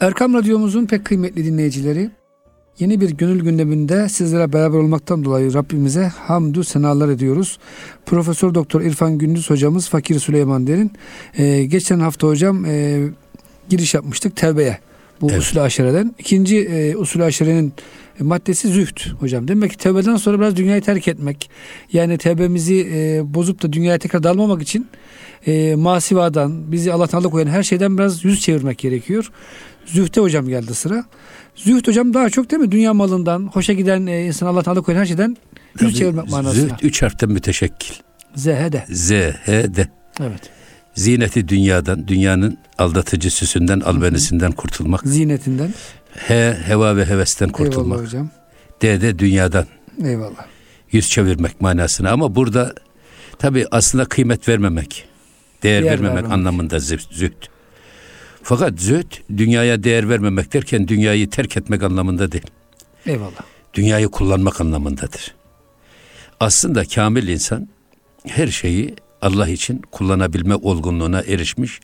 Erkam Radyomuzun pek kıymetli dinleyicileri, yeni bir gönül gündeminde sizlere beraber olmaktan dolayı Rabbimize hamdü senalar ediyoruz. Profesör Doktor İrfan Gündüz hocamız Fakir Süleyman Derin. Ee, geçen hafta hocam e, giriş yapmıştık tevbeye. Bu evet. usul aşereden. İkinci e, usul aşerenin maddesi züht hocam. Demek ki tevbeden sonra biraz dünyayı terk etmek. Yani tevbemizi e, bozup da dünyaya tekrar dalmamak için e, masivadan, bizi Allah'tan alıkoyan her şeyden biraz yüz çevirmek gerekiyor. Zühte hocam geldi sıra. Züht hocam daha çok değil mi? Dünya malından, hoşa giden e, insan Allah'tan alıkoyan her şeyden yüz Tabii, çevirmek manasına. Züht üç harften müteşekkil. Zehede. Zehede. Evet. Zineti dünyadan, dünyanın aldatıcı süsünden, albenisinden kurtulmak. Zinetinden. He, heva ve hevesten kurtulmak. Eyvallah hocam. D de dünyadan. Eyvallah. Yüz çevirmek manasına ama burada tabi aslında kıymet vermemek, değer, değer vermemek, vermemek anlamında züht. Fakat züht dünyaya değer vermemek derken dünyayı terk etmek anlamında değil. Eyvallah. Dünyayı kullanmak anlamındadır. Aslında kamil insan her şeyi Allah için kullanabilme olgunluğuna erişmiş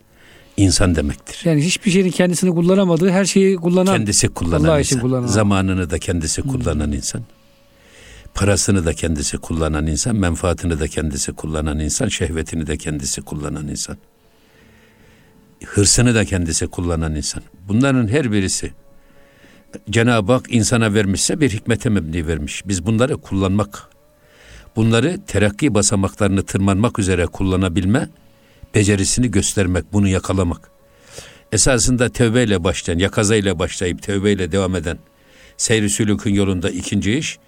insan demektir. Yani hiçbir şeyin kendisini kullanamadığı her şeyi kullanan kendisi kullanan Allah insan. Kullanan. Zamanını da kendisi kullanan hmm. insan. Parasını da kendisi kullanan insan, menfaatini de kendisi kullanan insan, şehvetini de kendisi kullanan insan. Hırsını da kendisi kullanan insan. Bunların her birisi Cenab-ı Hak insana vermişse bir hikmete mebni vermiş. Biz bunları kullanmak, bunları terakki basamaklarını tırmanmak üzere kullanabilme becerisini göstermek, bunu yakalamak. Esasında tövbeyle başlayan, yakazayla başlayıp tövbeyle devam eden seyri sülükün yolunda ikinci iş,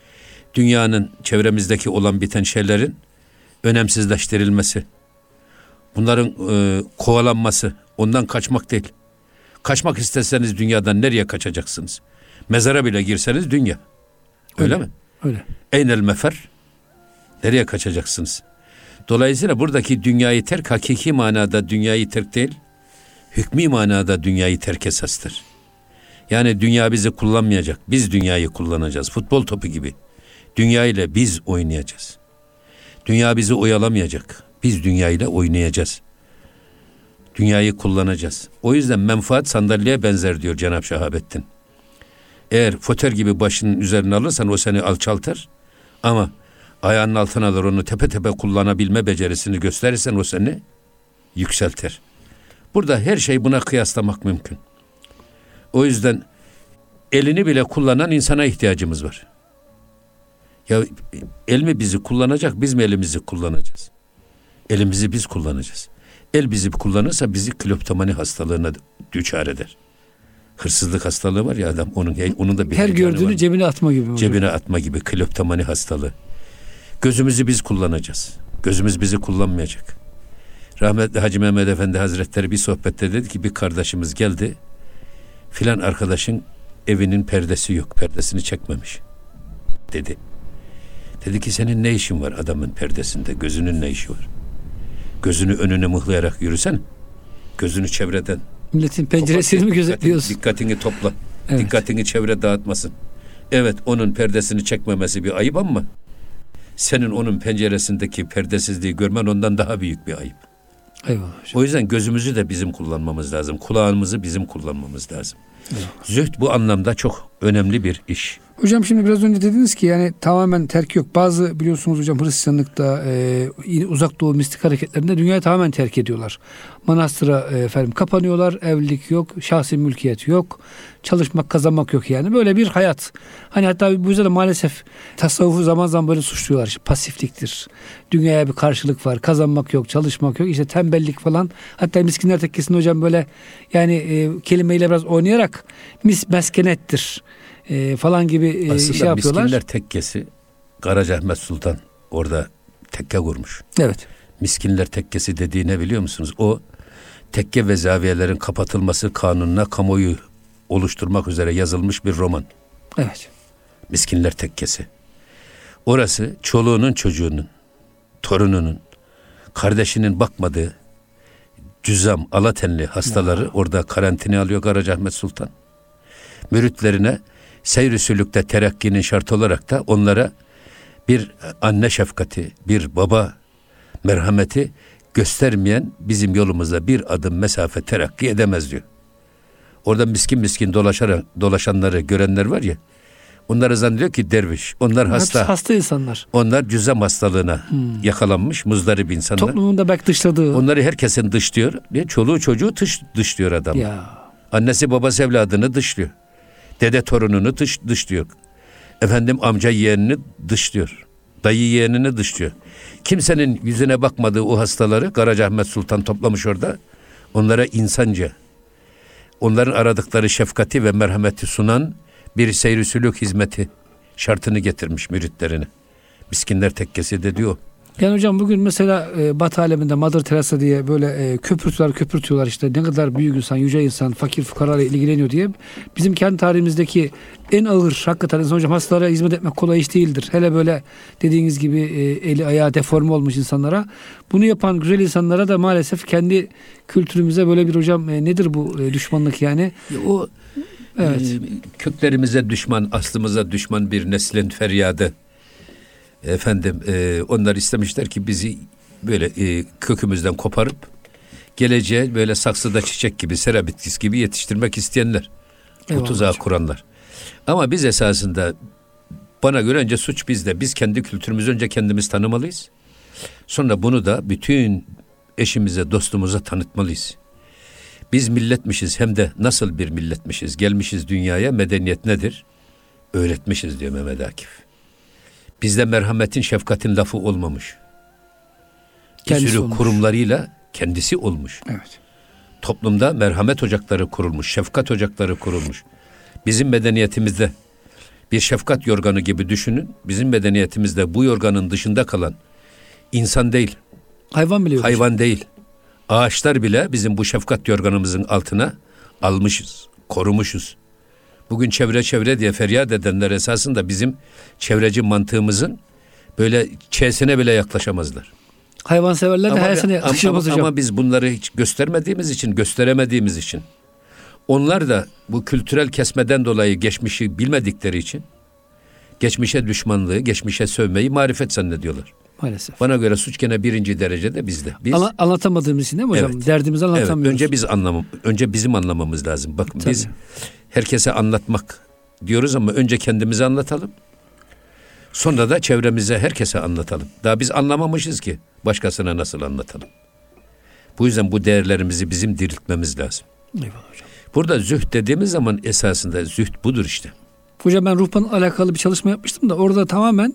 dünyanın çevremizdeki olan biten şeylerin önemsizleştirilmesi. Bunların e, kovalanması, ondan kaçmak değil. Kaçmak isteseniz dünyadan nereye kaçacaksınız? Mezara bile girseniz dünya. Öyle, Öyle mi? Öyle. Eynel mefer. Nereye kaçacaksınız? Dolayısıyla buradaki dünyayı terk hakiki manada dünyayı terk değil, hükmü manada dünyayı terk esastır. Yani dünya bizi kullanmayacak, biz dünyayı kullanacağız. Futbol topu gibi. Dünya ile biz oynayacağız. Dünya bizi oyalamayacak. Biz dünya ile oynayacağız. Dünyayı kullanacağız. O yüzden menfaat sandalyeye benzer diyor Cenab-ı Şahabettin. Eğer foter gibi başının üzerine alırsan o seni alçaltır. Ama ayağının altına alır onu tepe tepe kullanabilme becerisini gösterirsen o seni yükseltir. Burada her şey buna kıyaslamak mümkün. O yüzden elini bile kullanan insana ihtiyacımız var. Ya el mi bizi kullanacak, biz mi elimizi kullanacağız? Elimizi biz kullanacağız. El bizi kullanırsa bizi kleptomani hastalığına düçar eder. Hırsızlık hastalığı var ya adam onun onun da bir her gördüğünü var. cebine atma gibi. Hocam. Cebine atma gibi kleptomani hastalığı. Gözümüzü biz kullanacağız. Gözümüz bizi kullanmayacak. Rahmetli Hacı Mehmet Efendi Hazretleri bir sohbette dedi ki bir kardeşimiz geldi. Filan arkadaşın evinin perdesi yok. Perdesini çekmemiş. Dedi. Dedi ki senin ne işin var adamın perdesinde? Gözünün ne işi var? Gözünü önüne mıhlayarak yürüsen. Gözünü çevreden. Milletin penceresini mi gözetliyorsun? Dikkatini topla. Evet. Dikkatini çevre dağıtmasın. Evet onun perdesini çekmemesi bir ayıp ama senin onun penceresindeki perdesizliği görmen ondan daha büyük bir ayıp. Eyvallah O yüzden gözümüzü de bizim kullanmamız lazım. Kulağımızı bizim kullanmamız lazım. Eyvallah. Zühd bu anlamda çok önemli bir iş. Hocam şimdi biraz önce dediniz ki yani tamamen terk yok. Bazı biliyorsunuz hocam Hristiyanlıkta e, uzak doğu mistik hareketlerinde dünyayı tamamen terk ediyorlar. Manastıra e, efendim kapanıyorlar. Evlilik yok, şahsi mülkiyet yok. Çalışmak, kazanmak yok yani. Böyle bir hayat. Hani hatta bu yüzden de maalesef tasavvufu zaman zaman böyle suçluyorlar. İşte pasifliktir. Dünyaya bir karşılık var. Kazanmak yok, çalışmak yok. İşte tembellik falan. Hatta miskinler tekkesinde hocam böyle yani e, kelimeyle biraz oynayarak mis meskenettir e, falan gibi e, Aslında şey yapıyorlar. Miskinler Tekkesi Karacaahmet Sultan orada tekke kurmuş. Evet. Miskinler Tekkesi dediği ne biliyor musunuz? O tekke ve zaviyelerin kapatılması kanununa kamuoyu oluşturmak üzere yazılmış bir roman. Evet. Miskinler Tekkesi. Orası çoluğunun çocuğunun, torununun, kardeşinin bakmadığı cüzam, alatenli hastaları ya. orada karantina alıyor Karacaahmet Sultan. Müritlerine seyr sülükte terakkinin şartı olarak da onlara bir anne şefkati, bir baba merhameti göstermeyen bizim yolumuzda bir adım mesafe terakki edemez diyor. Orada miskin miskin dolaşan, dolaşanları görenler var ya. Onları zannediyor ki derviş. Onlar hasta. Hepsi hasta insanlar. Onlar cüzem hastalığına yakalanmış muzdarip insanlar. Toplumunda belki dışladığı. Onları herkesin dışlıyor. Çoluğu çocuğu dış, dışlıyor adam. Ya. Annesi babası evladını dışlıyor. Dede torununu dış, dışlıyor. Efendim amca yeğenini dışlıyor. Dayı yeğenini dışlıyor. Kimsenin yüzüne bakmadığı o hastaları Karacaahmet Sultan toplamış orada. Onlara insanca, onların aradıkları şefkati ve merhameti sunan bir seyri sülük hizmeti şartını getirmiş müritlerine. Miskinler tekkesi de diyor. Yani hocam bugün mesela e, Batı aleminde Mother Teresa diye böyle e, köpürtüyorlar köpürtüyorlar işte ne kadar büyük insan, yüce insan, fakir fukarayla ilgileniyor diye. Bizim kendi tarihimizdeki en ağır hakikaten insan hocam hastalara hizmet etmek kolay iş değildir. Hele böyle dediğiniz gibi e, eli ayağı deforme olmuş insanlara. Bunu yapan güzel insanlara da maalesef kendi kültürümüze böyle bir hocam e, nedir bu e, düşmanlık yani? O Evet. e, köklerimize düşman, aslımıza düşman bir neslin feryadı. Efendim e, onlar istemişler ki bizi böyle e, kökümüzden koparıp geleceğe böyle saksıda çiçek gibi, sera bitkisi gibi yetiştirmek isteyenler. Bu Eyvallah tuzağı hocam. kuranlar. Ama biz esasında bana göre önce suç bizde. Biz kendi kültürümüzü önce kendimiz tanımalıyız. Sonra bunu da bütün eşimize, dostumuza tanıtmalıyız. Biz milletmişiz hem de nasıl bir milletmişiz? Gelmişiz dünyaya medeniyet nedir? Öğretmişiz diyor Mehmet Akif. Bizde merhametin, şefkatin lafı olmamış. Bir Kendisi sürü olmuş. kurumlarıyla kendisi olmuş. Evet. Toplumda merhamet ocakları kurulmuş, şefkat ocakları kurulmuş. Bizim medeniyetimizde bir şefkat yorganı gibi düşünün. Bizim medeniyetimizde bu yorganın dışında kalan insan değil, Hayvan bile yok. hayvan değil. Ağaçlar bile bizim bu şefkat yorganımızın altına almışız, korumuşuz. Bugün çevre çevre diye feryat edenler esasında bizim çevreci mantığımızın böyle çesine bile yaklaşamazlar. Hayvan severler de her sene ama, yaklaşamaz ama, ama biz bunları hiç göstermediğimiz için, gösteremediğimiz için onlar da bu kültürel kesmeden dolayı geçmişi bilmedikleri için geçmişe düşmanlığı, geçmişe sövmeyi marifet zannediyorlar. Maalesef. Bana göre suç gene birinci derecede bizde. Biz Ana- anlatamadığımız için değil mi hocam? Evet. Derdimizi evet, anlatamıyoruz. önce biz anlamam, önce bizim anlamamız lazım. Bakın biz Tabii. herkese anlatmak diyoruz ama önce kendimize anlatalım. Sonra da çevremize, herkese anlatalım. Daha biz anlamamışız ki başkasına nasıl anlatalım. Bu yüzden bu değerlerimizi bizim diriltmemiz lazım. Eyvallah hocam. Burada zühd dediğimiz zaman esasında zühd budur işte. Hocam ben ruhbanla alakalı bir çalışma yapmıştım da orada tamamen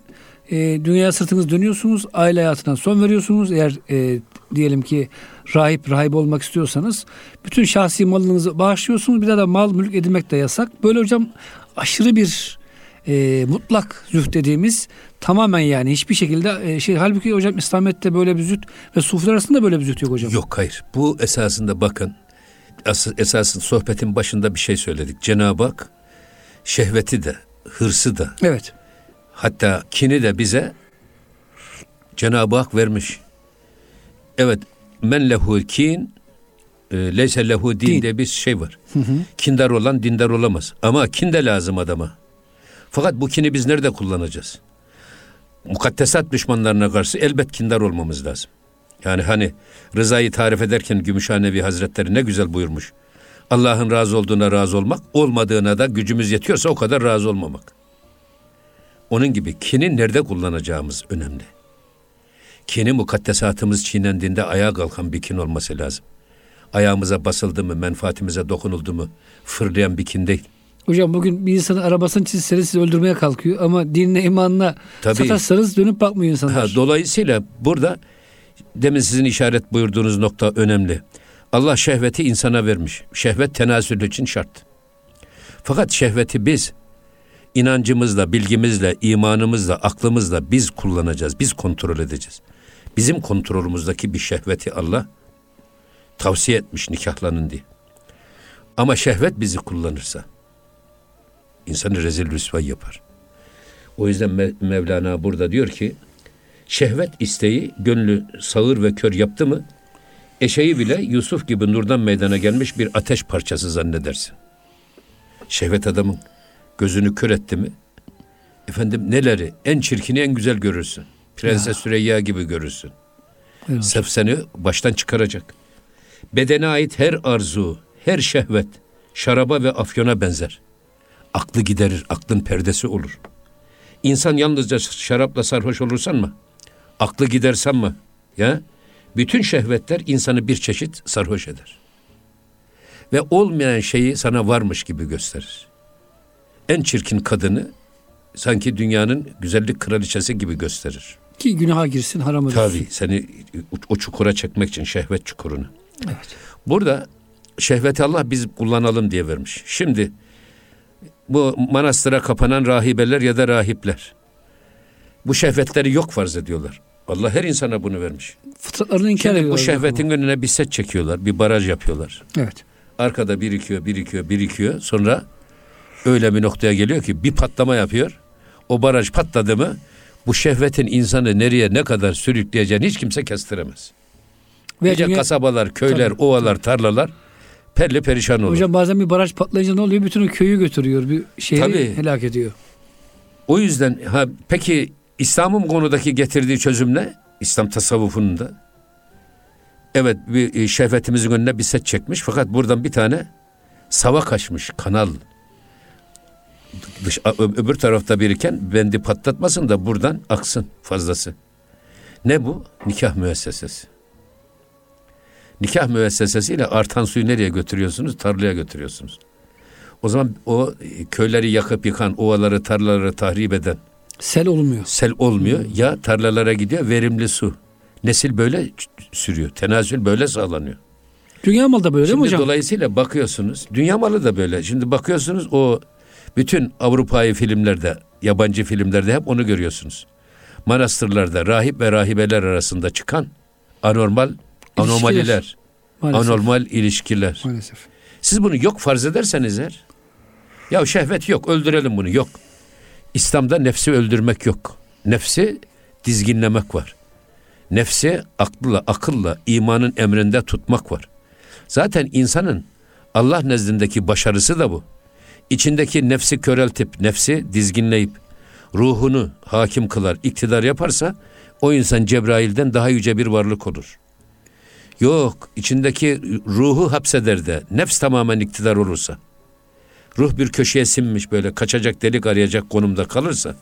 e, dünyaya sırtınız dönüyorsunuz, aile hayatına son veriyorsunuz. Eğer e, diyelim ki rahip, rahip olmak istiyorsanız bütün şahsi malınızı bağışlıyorsunuz. Bir daha da mal mülk edinmek de yasak. Böyle hocam aşırı bir e, mutlak zühd dediğimiz tamamen yani hiçbir şekilde e, şey halbuki hocam İslamiyet'te böyle bir zühd ve sufiler arasında böyle bir zühd yok hocam. Yok hayır. Bu esasında bakın esasın sohbetin başında bir şey söyledik. Cenab-ı Hak şehveti de, hırsı da, Evet. hatta kini de bize Cenab-ı Hak vermiş. Evet, men lehu kin e, leyse lehu din, Din. diye bir şey var. Kindar olan dindar olamaz. Ama kin de lazım adama. Fakat bu kini biz nerede kullanacağız? Mukaddesat düşmanlarına karşı elbet kindar olmamız lazım. Yani hani rızayı tarif ederken Gümüşhanevi Hazretleri ne güzel buyurmuş. Allah'ın razı olduğuna razı olmak, olmadığına da gücümüz yetiyorsa o kadar razı olmamak. Onun gibi kini nerede kullanacağımız önemli. Kini mukaddesatımız çiğnendiğinde ayağa kalkan bir kin olması lazım. Ayağımıza basıldı mı, menfaatimize dokunuldu mu fırlayan bir kin değil. Hocam bugün bir insanın arabasını çizseniz sizi öldürmeye kalkıyor ama dinine imanına Tabii. satarsanız dönüp bakmıyor insanlar. Ha, dolayısıyla burada demin sizin işaret buyurduğunuz nokta önemli. Allah şehveti insana vermiş. Şehvet tenasül için şart. Fakat şehveti biz inancımızla, bilgimizle, imanımızla, aklımızla biz kullanacağız. Biz kontrol edeceğiz. Bizim kontrolümüzdeki bir şehveti Allah tavsiye etmiş nikahlanın diye. Ama şehvet bizi kullanırsa insanı rezil rüsvay yapar. O yüzden Me- Mevlana burada diyor ki şehvet isteği gönlü sağır ve kör yaptı mı eşeği bile Yusuf gibi nurdan meydana gelmiş bir ateş parçası zannedersin. Şehvet adamın gözünü kör etti mi efendim neleri en çirkini en güzel görürsün. Prenses Süreyya gibi görürsün. Evet. Sırf seni baştan çıkaracak. Bedene ait her arzu, her şehvet şaraba ve afyona benzer. Aklı giderir, aklın perdesi olur. İnsan yalnızca şarapla sarhoş olursan mı? Aklı gidersen mi? Ya? Bütün şehvetler insanı bir çeşit sarhoş eder. Ve olmayan şeyi sana varmış gibi gösterir. En çirkin kadını sanki dünyanın güzellik kraliçesi gibi gösterir. Ki günaha girsin harama Tabii seni o çukura çekmek için şehvet çukurunu. Evet. Burada şehveti Allah biz kullanalım diye vermiş. Şimdi bu manastıra kapanan rahibeler ya da rahipler bu şehvetleri yok farz ediyorlar. Allah her insana bunu vermiş. Fıtratlarını inkar ediyorlar. bu şehvetin önüne bir set çekiyorlar, bir baraj yapıyorlar. Evet. Arkada birikiyor, birikiyor, birikiyor. Sonra öyle bir noktaya geliyor ki bir patlama yapıyor. O baraj patladı mı bu şehvetin insanı nereye ne kadar sürükleyeceğini hiç kimse kestiremez. Ve Gece dünya- kasabalar, köyler, Tabii, ovalar, tarlalar perli perişan olur. Hocam bazen bir baraj patlayınca ne oluyor? Bütün o köyü götürüyor. Bir şehri Tabii. helak ediyor. O yüzden ha peki İslam'ın konudaki getirdiği çözüm ne? İslam tasavvufunun da. Evet bir e, şehvetimizin önüne bir set çekmiş fakat buradan bir tane sava kaçmış kanal. Dış, öbür tarafta biriken bendi patlatmasın da buradan aksın fazlası. Ne bu? Nikah müessesesi. Nikah müessesesiyle artan suyu nereye götürüyorsunuz? Tarlaya götürüyorsunuz. O zaman o e, köyleri yakıp yıkan, ovaları, tarlaları tahrip eden Sel olmuyor. sel olmuyor. Ya tarlalara gidiyor verimli su. Nesil böyle sürüyor. Tenasül böyle sağlanıyor. Dünya malı da böyle değil mi Şimdi hocam? dolayısıyla bakıyorsunuz. Dünya malı da böyle. Şimdi bakıyorsunuz o bütün Avrupa'yı filmlerde, yabancı filmlerde hep onu görüyorsunuz. Manastırlarda rahip ve rahibeler arasında çıkan anormal anomaliler, Maalesef. anormal ilişkiler. Maalesef. Siz bunu yok farz ederseniz eğer, ya şehvet yok, öldürelim bunu, yok. İslam'da nefsi öldürmek yok. Nefsi dizginlemek var. Nefsi akılla, akılla, imanın emrinde tutmak var. Zaten insanın Allah nezdindeki başarısı da bu. İçindeki nefsi köreltip, nefsi dizginleyip, ruhunu hakim kılar, iktidar yaparsa, o insan Cebrail'den daha yüce bir varlık olur. Yok, içindeki ruhu hapseder de nefs tamamen iktidar olursa, ruh bir köşeye sinmiş böyle kaçacak delik arayacak konumda kalırsa,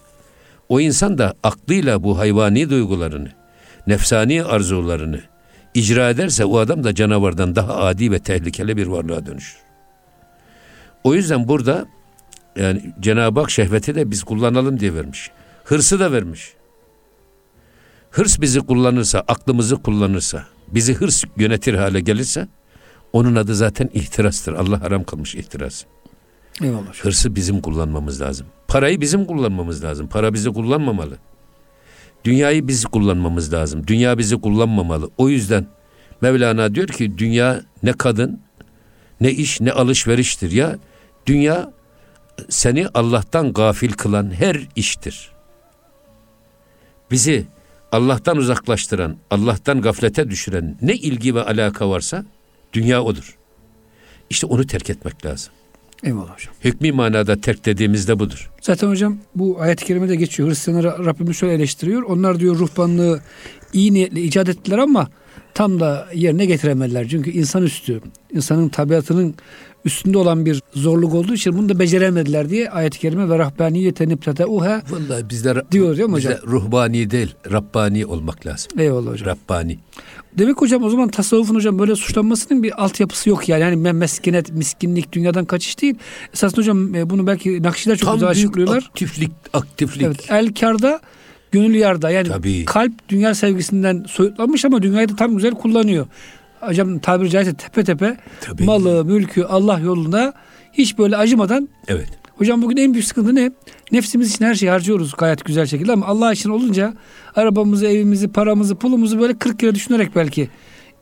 o insan da aklıyla bu hayvani duygularını, nefsani arzularını icra ederse o adam da canavardan daha adi ve tehlikeli bir varlığa dönüşür. O yüzden burada yani Cenab-ı Hak şehveti de biz kullanalım diye vermiş. Hırsı da vermiş. Hırs bizi kullanırsa, aklımızı kullanırsa, bizi hırs yönetir hale gelirse onun adı zaten ihtirastır. Allah haram kılmış ihtiras. Eyvallah. Hırsı bizim kullanmamız lazım. Parayı bizim kullanmamız lazım. Para bizi kullanmamalı. Dünyayı biz kullanmamız lazım. Dünya bizi kullanmamalı. O yüzden Mevlana diyor ki dünya ne kadın, ne iş, ne alışveriştir ya. Dünya seni Allah'tan gafil kılan her iştir. Bizi Allah'tan uzaklaştıran, Allah'tan gaflete düşüren ne ilgi ve alaka varsa dünya odur. İşte onu terk etmek lazım. Eyvallah hocam. Hükmü manada terk dediğimizde budur. Zaten hocam bu ayet-i kerimede geçiyor. Hristiyanları Rabbimiz şöyle eleştiriyor. Onlar diyor ruhbanlığı iyi niyetle icat ettiler ama tam da yerine getiremediler. Çünkü insanüstü, insanın tabiatının üstünde olan bir zorluk olduğu için bunu da beceremediler diye ayet-i kerime ve rahbaniyete nibtedeuha Vallahi bizde Diyor değil mi hocam? bizde ruhbani değil, Rabbani olmak lazım. Eyvallah hocam. Rabbani. Demek hocam o zaman tasavvufun hocam böyle suçlanmasının bir altyapısı yok yani. Yani meskenet, miskinlik, dünyadan kaçış değil. Esasında hocam e, bunu belki Nakşiler çok Tam güzel açıklıyorlar. aktiflik, aktiflik. Evet, el karda, gönül yarda. Yani Tabii. kalp dünya sevgisinden soyutlanmış ama dünyayı da tam güzel kullanıyor. Hocam tabiri caizse tepe tepe Tabii. malı, mülkü Allah yolunda hiç böyle acımadan Evet. Hocam bugün en büyük sıkıntı ne? Nefsimiz için her şeyi harcıyoruz gayet güzel şekilde ama Allah için olunca arabamızı, evimizi, paramızı, pulumuzu böyle 40 kere düşünerek belki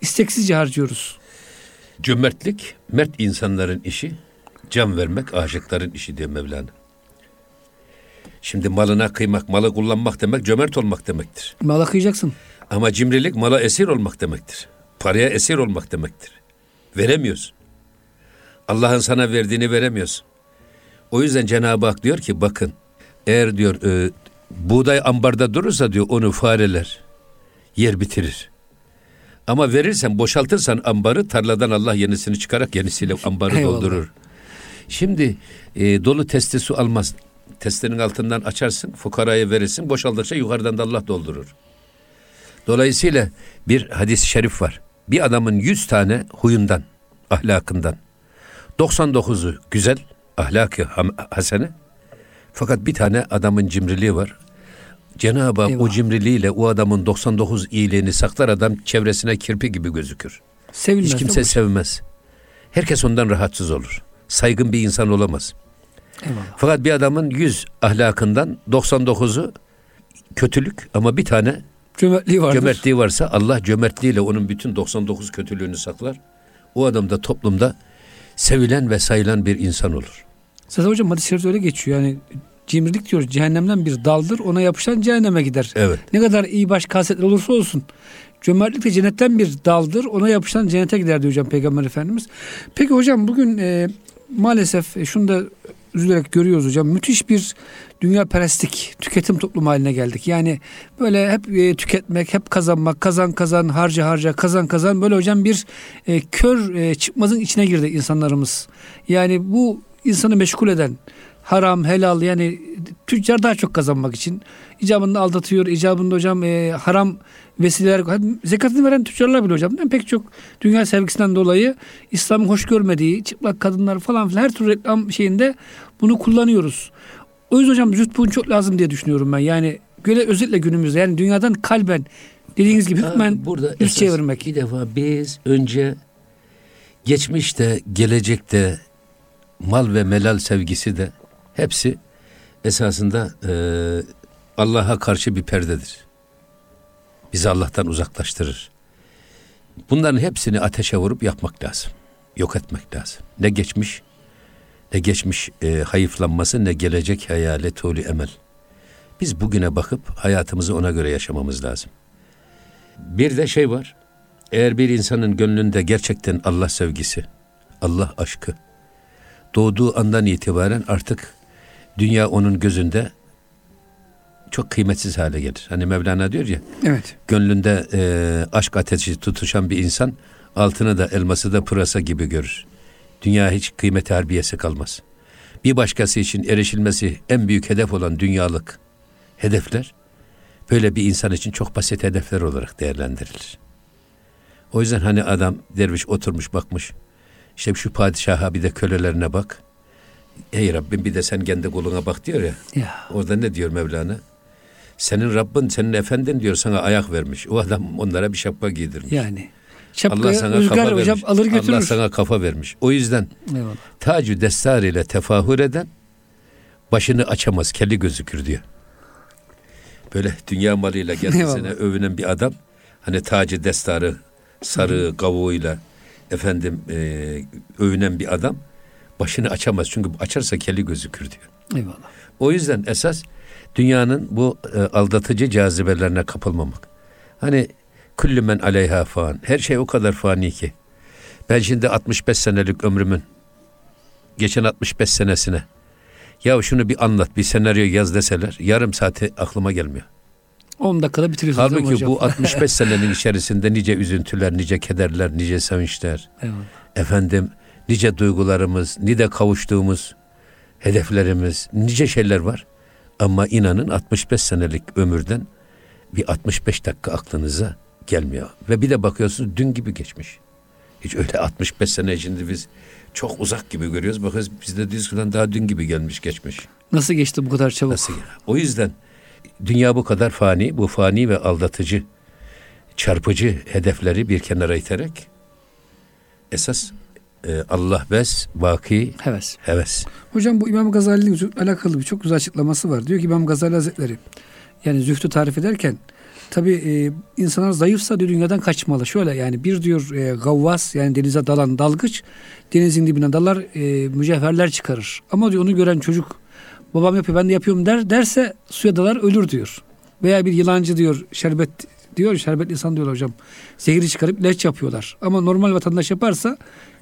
isteksizce harcıyoruz. Cömertlik, mert insanların işi, can vermek aşıkların işi diyor Mevlana. Şimdi malına kıymak, malı kullanmak demek cömert olmak demektir. Mala kıyacaksın. Ama cimrilik mala esir olmak demektir. Paraya esir olmak demektir. Veremiyorsun. Allah'ın sana verdiğini veremiyorsun. O yüzden Cenab-ı Hak diyor ki bakın eğer diyor e, buğday ambarda durursa diyor onu fareler yer bitirir. Ama verirsen boşaltırsan ambarı tarladan Allah yenisini çıkarak yenisiyle ambarı Eyvallah. doldurur. Şimdi e, dolu testi su almaz. Testinin altından açarsın, fukaraya verirsin. Boşaldıkça yukarıdan da Allah doldurur. Dolayısıyla bir hadis-i şerif var. Bir adamın yüz tane huyundan, ahlakından 99'u güzel, ahlakı hasene. Fakat bir tane adamın cimriliği var. Cenab-ı Hak o cimriliğiyle o adamın 99 iyiliğini saklar adam çevresine kirpi gibi gözükür. Sevilmez, Hiç kimse sevmez. Herkes ondan rahatsız olur. Saygın bir insan olamaz. Eyvallah. Fakat bir adamın 100 ahlakından 99'u kötülük ama bir tane cömertliği, vardır. cömertliği varsa Allah cömertliğiyle onun bütün 99 kötülüğünü saklar. O adam da toplumda sevilen ve sayılan bir insan olur. Zaten hocam hadis-i şerifte öyle geçiyor. Yani cimrilik diyor cehennemden bir daldır ona yapışan cehenneme gider. Evet. Ne kadar iyi baş kasetler olursa olsun. Cömertlik de cennetten bir daldır ona yapışan cennete gider diyor hocam Peygamber Efendimiz. Peki hocam bugün e, maalesef e, şunu da üzülerek görüyoruz hocam. Müthiş bir dünya perestlik, tüketim toplumu haline geldik. Yani böyle hep e, tüketmek, hep kazanmak, kazan kazan, harca harca, kazan kazan. Böyle hocam bir e, kör e, çıkmazın içine girdi insanlarımız. Yani bu insanı meşgul eden, haram, helal yani tüccar daha çok kazanmak için icabında aldatıyor. icabında hocam e, haram vesileler zekatını veren tüccarlar bile hocam değil mi? pek çok dünya sevgisinden dolayı İslam'ın hoş görmediği çıplak kadınlar falan filan her tür reklam şeyinde bunu kullanıyoruz. O yüzden hocam züht bugün çok lazım diye düşünüyorum ben. Yani göre özetle günümüzde yani dünyadan kalben dediğiniz gibi hükmen burada yüz çevirmek. Bir defa biz önce geçmişte, gelecekte mal ve melal sevgisi de hepsi esasında e, Allah'a karşı bir perdedir. Bizi Allah'tan uzaklaştırır. Bunların hepsini ateşe vurup yapmak lazım. Yok etmek lazım. Ne geçmiş, ne geçmiş e, hayıflanması, ne gelecek hayale tuli emel. Biz bugüne bakıp hayatımızı ona göre yaşamamız lazım. Bir de şey var. Eğer bir insanın gönlünde gerçekten Allah sevgisi, Allah aşkı doğduğu andan itibaren artık dünya onun gözünde çok kıymetsiz hale gelir. Hani Mevlana diyor ya. Evet. Gönlünde e, aşk ateşi tutuşan bir insan altını da elması da pırasa gibi görür. Dünya hiç kıymeti harbiyesi kalmaz. Bir başkası için erişilmesi en büyük hedef olan dünyalık hedefler böyle bir insan için çok basit hedefler olarak değerlendirilir. O yüzden hani adam derviş oturmuş bakmış. İşte şu padişaha bir de kölelerine bak. Ey Rabbim bir de sen kendi kuluna bak diyor ya. ya. Orada ne diyor Mevlana? Senin Rabbin, senin efendin diyor sana ayak vermiş. O adam onlara bir şapka giydirmiş. Yani. Şapkaya Allah sana rüzgar kafa hocam vermiş. alır götürür. Allah sana kafa vermiş. O yüzden Eyvallah. tacü destar ile tefahür eden başını açamaz, kelli gözükür diyor. Böyle dünya malıyla kendisine övünen bir adam hani tacı destarı sarı kavuğuyla efendim e, övünen bir adam başını açamaz. Çünkü açarsa kelli gözükür diyor. Eyvallah. O yüzden esas dünyanın bu e, aldatıcı cazibelerine kapılmamak. Hani kullu men aleyha fan. Her şey o kadar fani ki. Ben şimdi 65 senelik ömrümün geçen 65 senesine ya şunu bir anlat, bir senaryo yaz deseler yarım saati aklıma gelmiyor. 10 dakikada bitiriyorsunuz Halbuki bu 65 senenin içerisinde nice üzüntüler, nice kederler, nice sevinçler. Evet. Efendim nice duygularımız, nice kavuştuğumuz hedeflerimiz, nice şeyler var. Ama inanın 65 senelik ömürden bir 65 dakika aklınıza gelmiyor. Ve bir de bakıyorsunuz dün gibi geçmiş. Hiç öyle 65 sene içinde biz çok uzak gibi görüyoruz. Bakıyoruz biz de diyoruz daha dün gibi gelmiş geçmiş. Nasıl geçti bu kadar çabuk? Nasıl? O yüzden dünya bu kadar fani, bu fani ve aldatıcı, çarpıcı hedefleri bir kenara iterek esas e, Allah bes, baki heves. heves. Hocam bu İmam Gazali'nin alakalı bir çok güzel açıklaması var. Diyor ki İmam Gazali Hazretleri yani zühtü tarif ederken tabi e, insanlar zayıfsa diyor dünyadan kaçmalı. Şöyle yani bir diyor e, gavvas yani denize dalan dalgıç denizin dibine dalar e, mücevherler çıkarır. Ama diyor onu gören çocuk babam yapıyor ben de yapıyorum der derse suya dalar ölür diyor. Veya bir yılancı diyor şerbet diyor şerbetli insan diyor hocam. Zehri çıkarıp ilaç yapıyorlar. Ama normal vatandaş yaparsa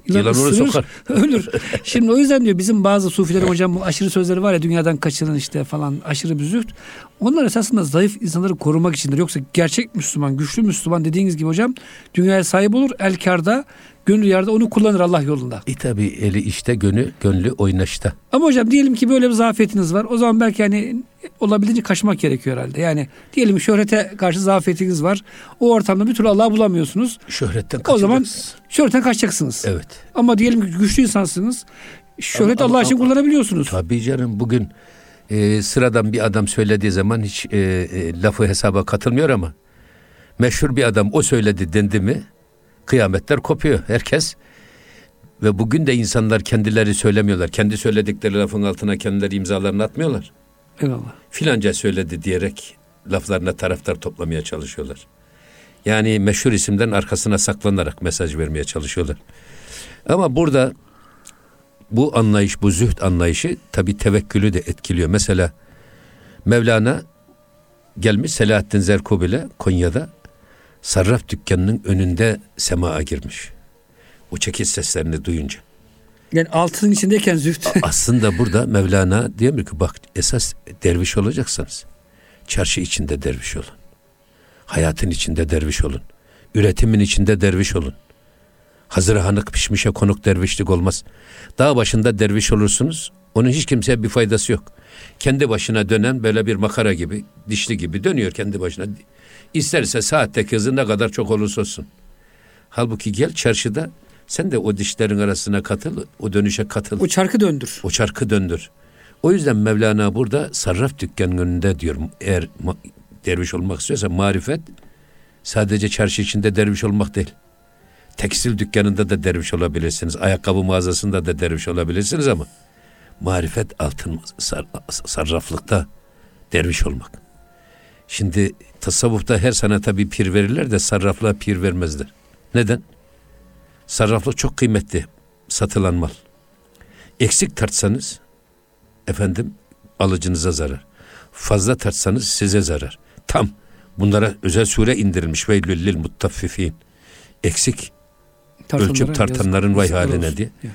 yılan, ısırır, sokar. ölür. Şimdi o yüzden diyor bizim bazı sufilerin hocam bu aşırı sözleri var ya dünyadan kaçının işte falan aşırı zühd. Onlar esasında zayıf insanları korumak içindir. Yoksa gerçek Müslüman, güçlü Müslüman dediğiniz gibi hocam dünyaya sahip olur. El karda, gönül yarda onu kullanır Allah yolunda. E tabi eli işte gönü, gönlü oynaşta. Ama hocam diyelim ki böyle bir zafiyetiniz var. O zaman belki hani olabildiğince kaçmak gerekiyor herhalde. Yani diyelim şöhrete karşı zafiyetiniz var. O ortamda bir türlü Allah'ı bulamıyorsunuz. Şöhretten O zaman şöhretten kaçacaksınız. Evet. Ama diyelim ki güçlü insansınız. Şöhret Ama- Allah ama- için ama- kullanabiliyorsunuz. Tabii canım bugün e, sıradan bir adam söylediği zaman hiç e, e, lafı hesaba katılmıyor ama meşhur bir adam o söyledi dendi mi kıyametler kopuyor herkes ve bugün de insanlar kendileri söylemiyorlar. Kendi söyledikleri lafın altına kendileri imzalarını atmıyorlar. Eyvallah. Filanca söyledi diyerek laflarına taraftar toplamaya çalışıyorlar. Yani meşhur isimden arkasına saklanarak mesaj vermeye çalışıyorlar. Ama burada bu anlayış, bu zühd anlayışı tabi tevekkülü de etkiliyor. Mesela Mevlana gelmiş Selahattin Zerkub ile Konya'da sarraf dükkanının önünde semaa girmiş. O çekiş seslerini duyunca. Yani altının içindeyken züht. Aslında burada Mevlana diyor ki bak esas derviş olacaksanız çarşı içinde derviş olun. Hayatın içinde derviş olun. Üretimin içinde derviş olun. Hazır hanık pişmişe konuk dervişlik olmaz. Dağ başında derviş olursunuz. Onun hiç kimseye bir faydası yok. Kendi başına dönen böyle bir makara gibi, dişli gibi dönüyor kendi başına. İsterse saatteki hızı ne kadar çok olursa olsun. Halbuki gel çarşıda sen de o dişlerin arasına katıl, o dönüşe katıl. o çarkı döndür. O çarkı döndür. O yüzden Mevlana burada sarraf dükkanının önünde diyor eğer derviş olmak istiyorsa marifet sadece çarşı içinde derviş olmak değil. Tekstil dükkanında da derviş olabilirsiniz. Ayakkabı mağazasında da derviş olabilirsiniz ama marifet altın sar- sarraflıkta derviş olmak. Şimdi tasavvufta her sanata bir pir verirler de sarraflığa pir vermezler. Neden? Sarraflık çok kıymetli satılan mal. Eksik tartsanız efendim alıcınıza zarar. Fazla tartsanız size zarar. Tam bunlara özel sure indirilmiş veylül lil muttaffifin. Eksik Tartanlara ölçüp tartanların vay yazık haline olsun. diye. Ya.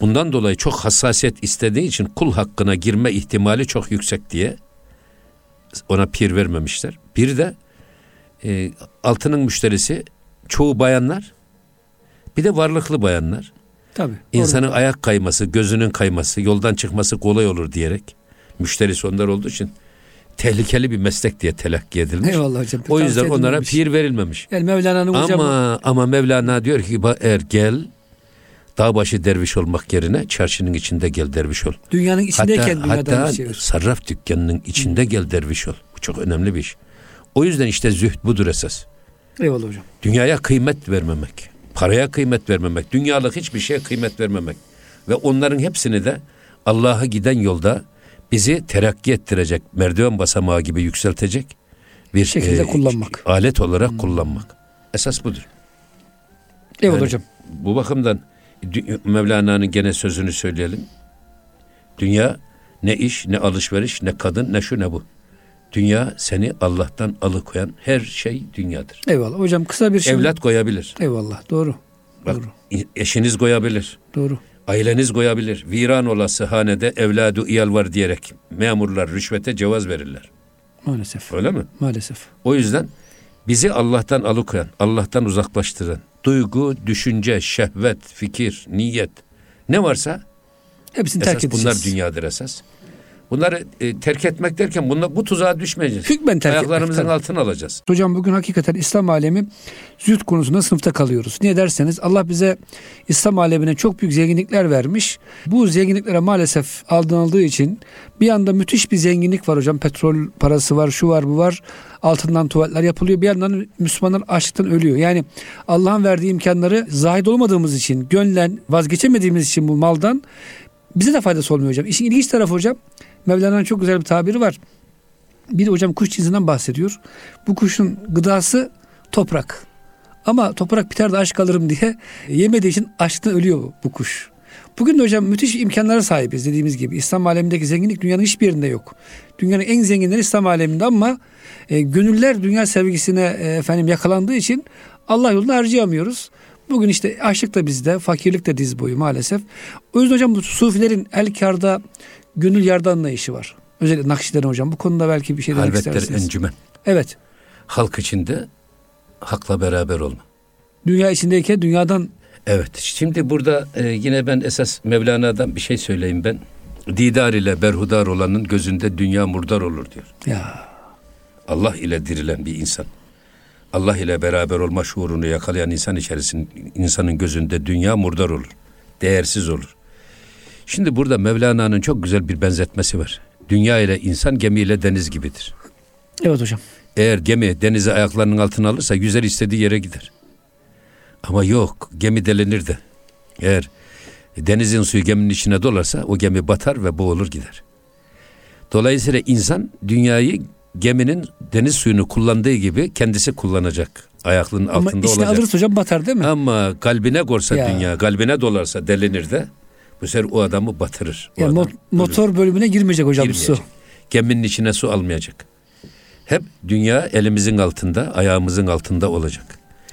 Bundan dolayı çok hassasiyet istediği için kul hakkına girme ihtimali çok yüksek diye ona pir vermemişler. Bir de e, altının müşterisi çoğu bayanlar bir de varlıklı bayanlar. Tabii. İnsanın ayak kayması, gözünün kayması, yoldan çıkması kolay olur diyerek müşterisi onlar olduğu için tehlikeli bir meslek diye telakki Doğru. edilmiş. Eyvallah hocam. O yüzden onlara pir verilmemiş. Yani Mevlana'nın hocam Ama ama Mevlana diyor ki "Ba- eğer gel dağ başı derviş olmak yerine çarşının içinde gel derviş ol. dünyanın içindeyken hatta dünyadan hatta çevir. sarraf dükkanının içinde gel derviş ol. Bu çok önemli bir iş. O yüzden işte zühd budur esas. Eyvallah hocam. Dünyaya kıymet vermemek, paraya kıymet vermemek, dünyalık hiçbir şeye kıymet vermemek ve onların hepsini de Allah'a giden yolda bizi terakki ettirecek, merdiven basamağı gibi yükseltecek bir Şekilde kullanmak. alet olarak kullanmak. Esas budur. Eyvallah Yani hocam. Bu bakımdan Mevlana'nın gene sözünü söyleyelim. Dünya ne iş, ne alışveriş, ne kadın, ne şu ne bu. Dünya seni Allah'tan alıkoyan her şey dünyadır. Eyvallah. Hocam kısa bir şey. Evlat koyabilir. Eyvallah. Doğru. Bak, Doğru. eşiniz koyabilir. Doğru. Aileniz koyabilir. Viran olası hanede evladı iyal var diyerek memurlar rüşvete cevaz verirler. Maalesef. Öyle mi? Maalesef. O yüzden bizi Allah'tan alıkoyan, Allah'tan uzaklaştıran duygu, düşünce, şehvet, fikir, niyet ne varsa Hepsini terk esas edeceğiz. bunlar dünyadır esas. Bunları e, terk etmek derken bunlar, bu tuzağa düşmeyeceğiz. Hükmen terk Ayaklarımızın etmek, altına alacağız. Hocam bugün hakikaten İslam alemi zühd konusunda sınıfta kalıyoruz. Niye derseniz Allah bize İslam alemine çok büyük zenginlikler vermiş. Bu zenginliklere maalesef aldanıldığı için bir anda müthiş bir zenginlik var hocam. Petrol parası var, şu var, bu var. Altından tuvaletler yapılıyor. Bir yandan Müslümanlar açlıktan ölüyor. Yani Allah'ın verdiği imkanları zahid olmadığımız için, gönlen vazgeçemediğimiz için bu maldan bize de faydası olmuyor hocam. İşin ilginç tarafı hocam, Mevlana'nın çok güzel bir tabiri var. Bir de hocam kuş cinsinden bahsediyor. Bu kuşun gıdası toprak. Ama toprak biter de aç kalırım diye yemediği için açlıktan ölüyor bu, kuş. Bugün de hocam müthiş imkanlara sahibiz dediğimiz gibi. İslam alemindeki zenginlik dünyanın hiçbir yerinde yok. Dünyanın en zenginleri İslam aleminde ama e, gönüller dünya sevgisine e, efendim yakalandığı için Allah yolunda harcayamıyoruz. Bugün işte açlık da bizde, fakirlik de diz boyu maalesef. O yüzden hocam bu sufilerin el karda, gönül yarda anlayışı var. Özellikle Nakşilerin hocam. Bu konuda belki bir şey demek Halvetler istersiniz. encümen. Evet. Halk içinde hakla beraber olma. Dünya içindeyken dünyadan Evet. Şimdi burada e, yine ben esas Mevlana'dan bir şey söyleyeyim ben. Didar ile berhudar olanın gözünde dünya murdar olur diyor. ya Allah ile dirilen bir insan. Allah ile beraber olma şuurunu yakalayan insan içerisinde insanın gözünde dünya murdar olur. Değersiz olur. Şimdi burada Mevlana'nın çok güzel bir benzetmesi var. Dünya ile insan gemiyle deniz gibidir. evet hocam. Eğer gemi denizi ayaklarının altına alırsa yüzer istediği yere gider. Ama yok gemi delinir de. Eğer denizin suyu geminin içine dolarsa o gemi batar ve boğulur gider. Dolayısıyla insan dünyayı geminin deniz suyunu kullandığı gibi kendisi kullanacak. Ayaklarının Ama altında içine olacak. alırız hocam batar değil mi? Ama kalbine korsa Ya. dünya, kalbine dolarsa delinir de bu sefer o adamı batırır. O Yani adam mo- motor bölümüne girmeyecek hocam girmeyecek. su. Geminin içine su almayacak. Hep dünya elimizin altında, ayağımızın altında olacak.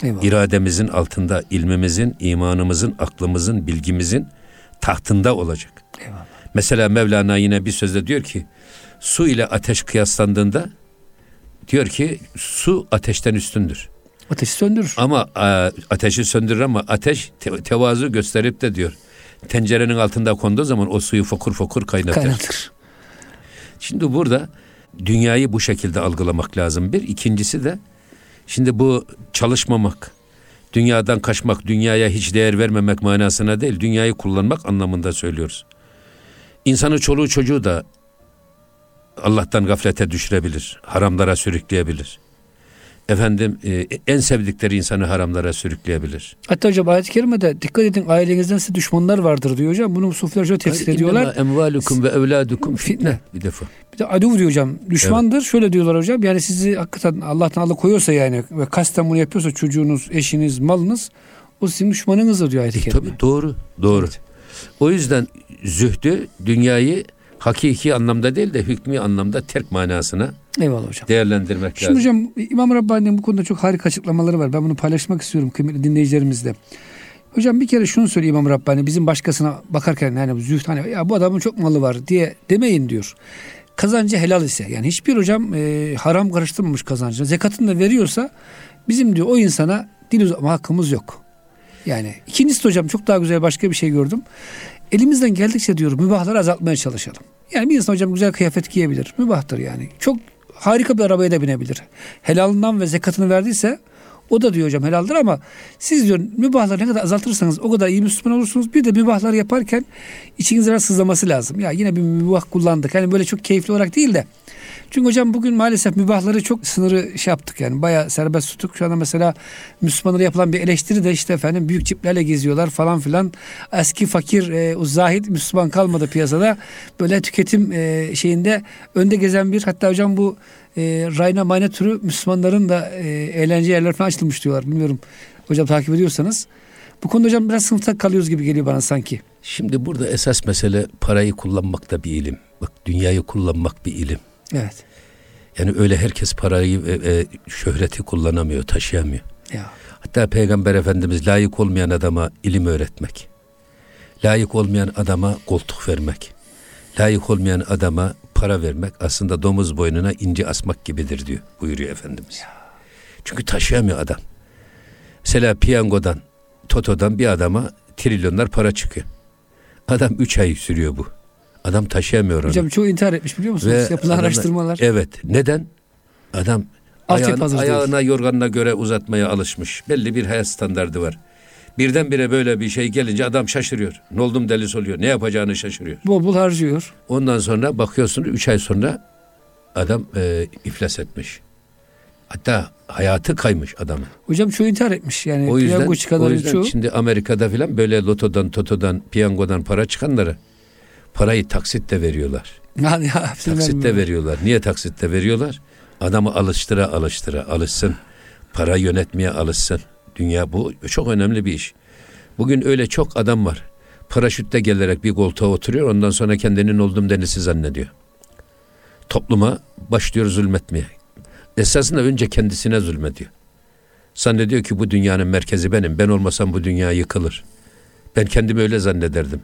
Eyvallah. İrademizin altında, ilmimizin, imanımızın, aklımızın, bilgimizin tahtında olacak. Eyvallah. Mesela Mevlana yine bir sözde diyor ki su ile ateş kıyaslandığında diyor ki su ateşten üstündür. Ateşi söndürür. Ama e, ateşi söndürür ama ateş te- tevazu gösterip de diyor tencerenin altında konduğu zaman o suyu fokur fokur kaynatır. Kaynatır. Şimdi burada dünyayı bu şekilde algılamak lazım. Bir ikincisi de şimdi bu çalışmamak, dünyadan kaçmak, dünyaya hiç değer vermemek manasına değil, dünyayı kullanmak anlamında söylüyoruz. İnsanı çoluğu çocuğu da Allah'tan gaflete düşürebilir, haramlara sürükleyebilir. Efendim e, en sevdikleri insanı haramlara sürükleyebilir. Hatta hocam ayet-i kerimede dikkat edin ailenizden size düşmanlar vardır diyor hocam. Bunu sufiler şöyle tefsir ediyorlar. Emvalukum ve evladukum Fitne. Bir defa. Bir de adu diyor hocam. Düşmandır. Şöyle diyorlar hocam. Yani sizi hakikaten Allah'tan Allah koyuyorsa yani ve kasten bunu yapıyorsa çocuğunuz, eşiniz, malınız o sizin düşmanınızdır diyor ayet-i E, kerime. tabii doğru, doğru. Evet. O yüzden zühdü dünyayı hakiki anlamda değil de hükmü anlamda terk manasına Eyvallah hocam. değerlendirmek Şimdi lazım. hocam İmam Rabbani'nin bu konuda çok harika açıklamaları var. Ben bunu paylaşmak istiyorum kıymetli dinleyicilerimizle. Hocam bir kere şunu söyleyeyim İmam Rabbani bizim başkasına bakarken yani zühd hani ya bu adamın çok malı var diye demeyin diyor. Kazancı helal ise yani hiçbir hocam e, haram karıştırmamış kazancını zekatını da veriyorsa bizim diyor o insana dil uzatma hakkımız yok. Yani ikincisi de hocam çok daha güzel başka bir şey gördüm. Elimizden geldikçe diyor mübahları azaltmaya çalışalım. Yani bir insan hocam güzel kıyafet giyebilir. Mübahtır yani. Çok harika bir arabaya da binebilir. Helalından ve zekatını verdiyse o da diyor hocam helaldir ama siz diyor mübahları ne kadar azaltırsanız o kadar iyi Müslüman olursunuz. Bir de mübahları yaparken içiniz biraz sızlaması lazım. Ya yine bir mübah kullandık. Hani böyle çok keyifli olarak değil de. Çünkü hocam bugün maalesef mübahları çok sınırı şey yaptık yani bayağı serbest tuttuk. Şu anda mesela Müslümanlara yapılan bir eleştiri de işte efendim büyük ciplerle geziyorlar falan filan. Eski fakir e, o zahit Müslüman kalmadı piyasada. Böyle tüketim e, şeyinde önde gezen bir hatta hocam bu e, rayna mayna türü Müslümanların da e, eğlence yerler falan açılmış diyorlar. Bilmiyorum hocam takip ediyorsanız. Bu konuda hocam biraz sınıfta kalıyoruz gibi geliyor bana sanki. Şimdi burada esas mesele parayı kullanmak da bir ilim. Bak dünyayı kullanmak bir ilim. Evet. Yani öyle herkes parayı ve, ve şöhreti kullanamıyor, taşıyamıyor. Ya. Hatta Peygamber Efendimiz layık olmayan adama ilim öğretmek. Layık olmayan adama koltuk vermek. Layık olmayan adama para vermek aslında domuz boynuna inci asmak gibidir diyor buyuruyor Efendimiz. Çünkü taşıyamıyor adam. Mesela piyangodan, totodan bir adama trilyonlar para çıkıyor. Adam üç ay sürüyor bu. Adam taşıyamıyor onu. Hocam çoğu intihar etmiş biliyor musunuz? Ve Yapılan adamlar- araştırmalar. Evet. Neden? Adam Altyapı ayağın, hazır değil. ayağına yorganına göre uzatmaya alışmış. Belli bir hayat standardı var. Birdenbire böyle bir şey gelince adam şaşırıyor. Ne oldum delis oluyor. Ne yapacağını şaşırıyor. Bol bol harcıyor. Ondan sonra bakıyorsunuz üç ay sonra adam e, iflas etmiş. Hatta hayatı kaymış adamın. Hocam çoğu intihar etmiş. Yani O yüzden, o yüzden çoğu. şimdi Amerika'da filan böyle lotodan, totodan, piyangodan para çıkanlara parayı taksitle veriyorlar. Yani vermiyorum. veriyorlar. Niye taksitte veriyorlar? Adamı alıştıra alıştıra alışsın. Para yönetmeye alışsın. Dünya bu çok önemli bir iş. Bugün öyle çok adam var. paraşütle gelerek bir koltuğa oturuyor. Ondan sonra kendinin oldum denisi zannediyor. Topluma başlıyor zulmetmeye. Esasında önce kendisine zulmediyor. Zannediyor ki bu dünyanın merkezi benim. Ben olmasam bu dünya yıkılır. Ben kendimi öyle zannederdim.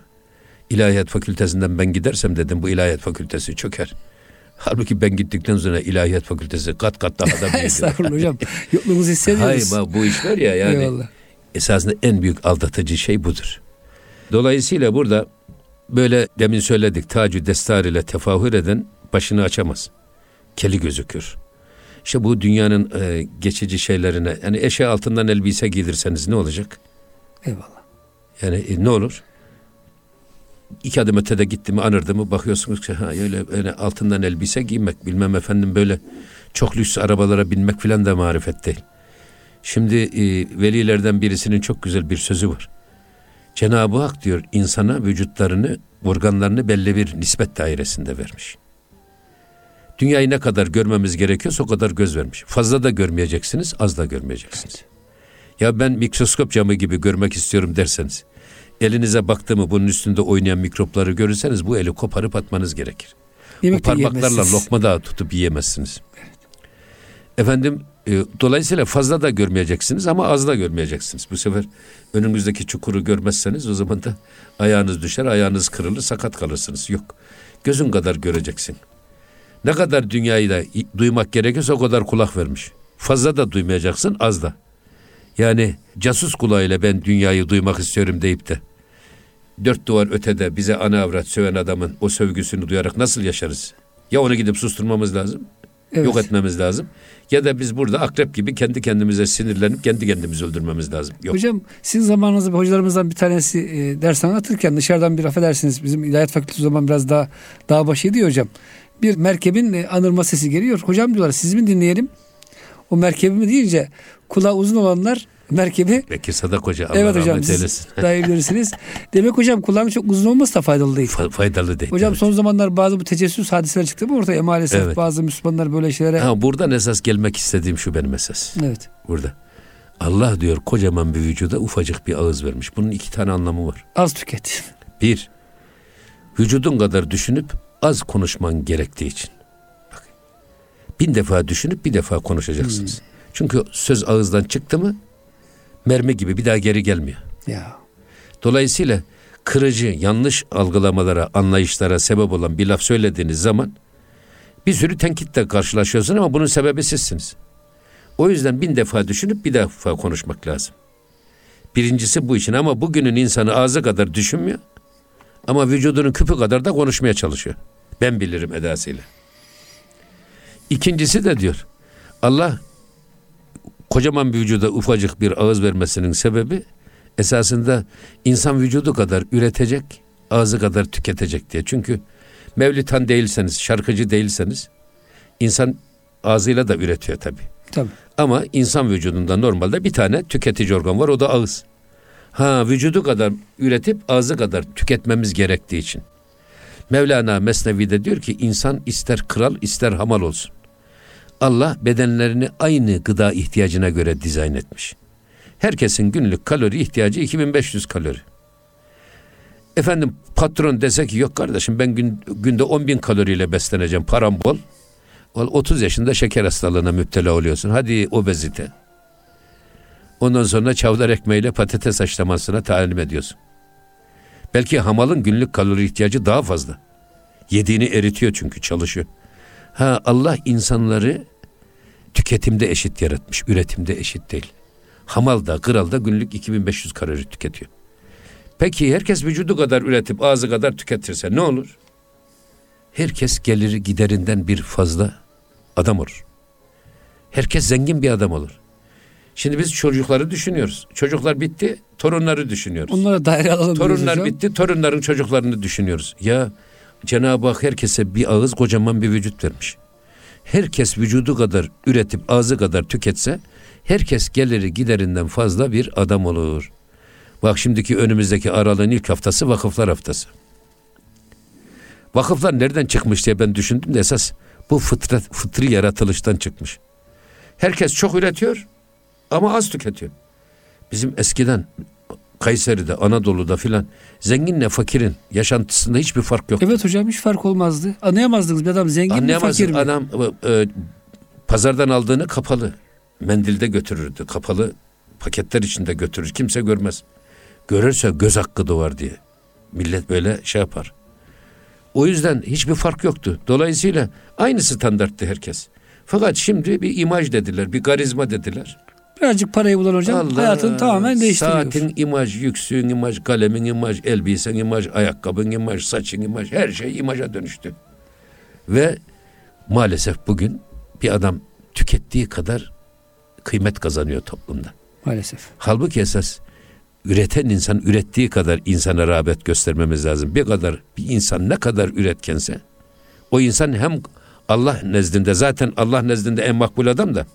İlahiyat fakültesinden ben gidersem dedim bu ilahiyat fakültesi çöker. Halbuki ben gittikten sonra ilahiyat fakültesi kat kat daha da büyüdü. Estağfurullah hocam. Yokluğunuzu hissediyoruz. Hayır bu iş var ya yani Eyvallah. esasında en büyük aldatıcı şey budur. Dolayısıyla burada böyle demin söyledik tacü destar ile tefahür eden başını açamaz. Keli gözükür. İşte bu dünyanın e, geçici şeylerine yani eşe altından elbise giydirseniz ne olacak? Eyvallah. Yani e, ne olur? İki adım ötede gitti mi anırdı mı bakıyorsunuz ki ha öyle, öyle altından elbise giymek bilmem efendim böyle çok lüks arabalara binmek filan da marifet değil. Şimdi e, velilerden birisinin çok güzel bir sözü var. Cenab-ı Hak diyor insana vücutlarını, organlarını belli bir nispet dairesinde vermiş. Dünyayı ne kadar görmemiz gerekiyorsa o kadar göz vermiş. Fazla da görmeyeceksiniz, az da görmeyeceksiniz. Ya ben mikroskop camı gibi görmek istiyorum derseniz, elinize baktı mı bunun üstünde oynayan mikropları görürseniz bu eli koparıp atmanız gerekir. Yemek de parmaklarla yiyemezsiniz. lokma da tutup yiyemezsiniz. Efendim e, dolayısıyla fazla da görmeyeceksiniz ama az da görmeyeceksiniz. Bu sefer önünüzdeki çukuru görmezseniz o zaman da ayağınız düşer, ayağınız kırılır, sakat kalırsınız. Yok. Gözün kadar göreceksin. Ne kadar dünyayı da duymak gerekiyorsa o kadar kulak vermiş. Fazla da duymayacaksın, az da. Yani casus kulağıyla ben dünyayı duymak istiyorum deyip de dört duvar ötede bize ana avrat söven adamın o sövgüsünü duyarak nasıl yaşarız? Ya onu gidip susturmamız lazım, Evet. yok etmemiz lazım. Ya da biz burada akrep gibi kendi kendimize sinirlenip kendi kendimizi öldürmemiz lazım. Yok. Hocam sizin zamanınızda hocalarımızdan bir tanesi e, ders anlatırken dışarıdan bir affedersiniz bizim ilahiyat fakültesi zaman biraz daha dağ başıydı hocam. Bir merkebin e, anırma sesi geliyor. Hocam diyorlar siz mi dinleyelim? O merkebi mi deyince kulağı uzun olanlar merkebi Bekir Sadak Hoca Allah evet hocam rahmet eylesin. daha iyi bilirsiniz. Demek hocam kulağın çok uzun olması da faydalı değil. Fa- faydalı değil. Hocam evet. son zamanlar bazı bu tecessüs hadiseler çıktı mı ortaya maalesef Evet. bazı Müslümanlar böyle şeylere Ha, buradan esas gelmek istediğim şu benim esas. evet Burada. Allah diyor kocaman bir vücuda ufacık bir ağız vermiş. Bunun iki tane anlamı var. az tüket. Bir, vücudun kadar düşünüp az konuşman gerektiği için. Bin defa düşünüp bir defa konuşacaksınız. Çünkü söz ağızdan çıktı mı mermi gibi bir daha geri gelmiyor. Ya Dolayısıyla kırıcı, yanlış algılamalara, anlayışlara sebep olan bir laf söylediğiniz zaman bir sürü tenkitle karşılaşıyorsun ama bunun sebebi sizsiniz. O yüzden bin defa düşünüp bir defa konuşmak lazım. Birincisi bu için ama bugünün insanı ağzı kadar düşünmüyor ama vücudunun küpü kadar da konuşmaya çalışıyor. Ben bilirim edasıyla. İkincisi de diyor Allah kocaman bir vücuda ufacık bir ağız vermesinin sebebi esasında insan vücudu kadar üretecek, ağzı kadar tüketecek diye. Çünkü mevlitan değilseniz, şarkıcı değilseniz insan ağzıyla da üretiyor tabii. tabii. Ama insan vücudunda normalde bir tane tüketici organ var o da ağız. Ha vücudu kadar üretip ağzı kadar tüketmemiz gerektiği için. Mevlana Mesnevi'de diyor ki insan ister kral ister hamal olsun. Allah bedenlerini aynı gıda ihtiyacına göre dizayn etmiş. Herkesin günlük kalori ihtiyacı 2500 kalori. Efendim patron dese ki yok kardeşim ben gün, günde 10 bin kaloriyle besleneceğim param bol. Ol- 30 yaşında şeker hastalığına müptela oluyorsun. Hadi obezite. Ondan sonra çavdar ekmeğiyle patates haşlamasına talim ediyorsun. Belki hamalın günlük kalori ihtiyacı daha fazla. Yediğini eritiyor çünkü çalışıyor. Ha Allah insanları tüketimde eşit yaratmış, üretimde eşit değil. Hamal da, kral da günlük 2500 kalori tüketiyor. Peki herkes vücudu kadar üretip ağzı kadar tüketirse ne olur? Herkes geliri giderinden bir fazla adam olur. Herkes zengin bir adam olur. Şimdi biz çocukları düşünüyoruz. Çocuklar bitti, torunları düşünüyoruz. Onlara daire alalım. Torunlar hocam. bitti, torunların çocuklarını düşünüyoruz. Ya Cenab-ı Hak herkese bir ağız kocaman bir vücut vermiş. Herkes vücudu kadar üretip ağzı kadar tüketse herkes geliri giderinden fazla bir adam olur. Bak şimdiki önümüzdeki aralığın ilk haftası vakıflar haftası. Vakıflar nereden çıkmış diye ben düşündüm de esas bu fıtrat, fıtri yaratılıştan çıkmış. Herkes çok üretiyor ama az tüketiyor. Bizim eskiden Kayseri'de, Anadolu'da filan zenginle fakirin yaşantısında hiçbir fark yok. Evet hocam hiç fark olmazdı. Anlayamazdınız bir adam zengin mi fakir mi? Adam e, e, pazardan aldığını kapalı mendilde götürürdü. Kapalı paketler içinde götürür. Kimse görmez. Görürse göz hakkı doğar diye. Millet böyle şey yapar. O yüzden hiçbir fark yoktu. Dolayısıyla aynı standarttı herkes. Fakat şimdi bir imaj dediler, bir karizma dediler. Birazcık parayı bulan hocam Allah, hayatını tamamen değiştiriyor. Saatin imaj, yüksüğün imaj, kalemin imaj, elbisen imaj, ayakkabın imaj, saçın imaj, her şey imaja dönüştü. Ve maalesef bugün bir adam tükettiği kadar kıymet kazanıyor toplumda. Maalesef. Halbuki esas üreten insan ürettiği kadar insana rağbet göstermemiz lazım. Bir kadar bir insan ne kadar üretkense o insan hem Allah nezdinde zaten Allah nezdinde en makbul adam da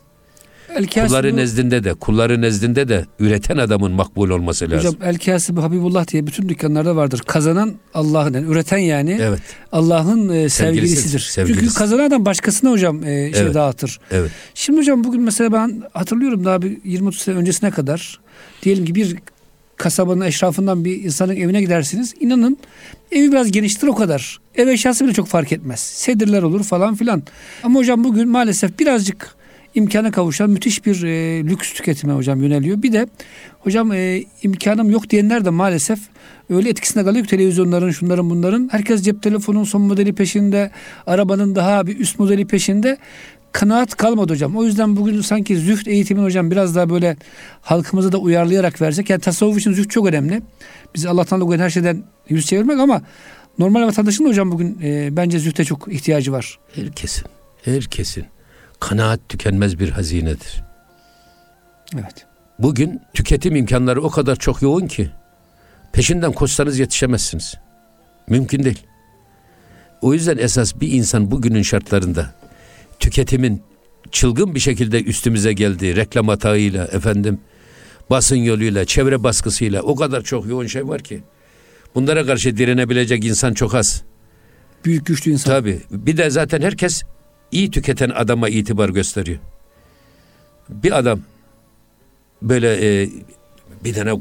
El kulları nezdinde de kulları nezdinde de üreten adamın makbul olması lazım. Hocam El Kasibi Habibullah diye bütün dükkanlarda vardır. Kazanan Allah'ın yani üreten yani evet. Allah'ın e, sevgilisidir. Sevgilisi. Çünkü kazanan adam başkasına hocam e, şey evet. dağıtır. Evet. Şimdi hocam bugün mesela ben hatırlıyorum daha bir 20-30 sene öncesine kadar diyelim ki bir kasabanın eşrafından bir insanın evine gidersiniz. İnanın evi biraz geniştir o kadar. Ev eşyası bile çok fark etmez. Sedirler olur falan filan. Ama hocam bugün maalesef birazcık imkana kavuşan müthiş bir e, lüks tüketime hocam yöneliyor. Bir de hocam e, imkanım yok diyenler de maalesef öyle etkisinde kalıyor ki televizyonların şunların bunların. Herkes cep telefonunun son modeli peşinde, arabanın daha bir üst modeli peşinde kanaat kalmadı hocam. O yüzden bugün sanki züht eğitimin hocam biraz daha böyle halkımıza da uyarlayarak versek. Yani tasavvuf için züht çok önemli. Biz Allah'tan dolayı her şeyden yüz çevirmek ama normal vatandaşın da hocam bugün e, bence zühte çok ihtiyacı var. Herkesin, herkesin. Kanaat tükenmez bir hazinedir. Evet. Bugün tüketim imkanları o kadar çok yoğun ki peşinden koşsanız yetişemezsiniz. Mümkün değil. O yüzden esas bir insan bugünün şartlarında tüketimin çılgın bir şekilde üstümüze geldiği reklam hatağıyla efendim basın yoluyla çevre baskısıyla o kadar çok yoğun şey var ki bunlara karşı direnebilecek insan çok az. Büyük güçlü insan. Tabii. Bir de zaten herkes iyi tüketen adama itibar gösteriyor. Bir adam böyle e, bir tane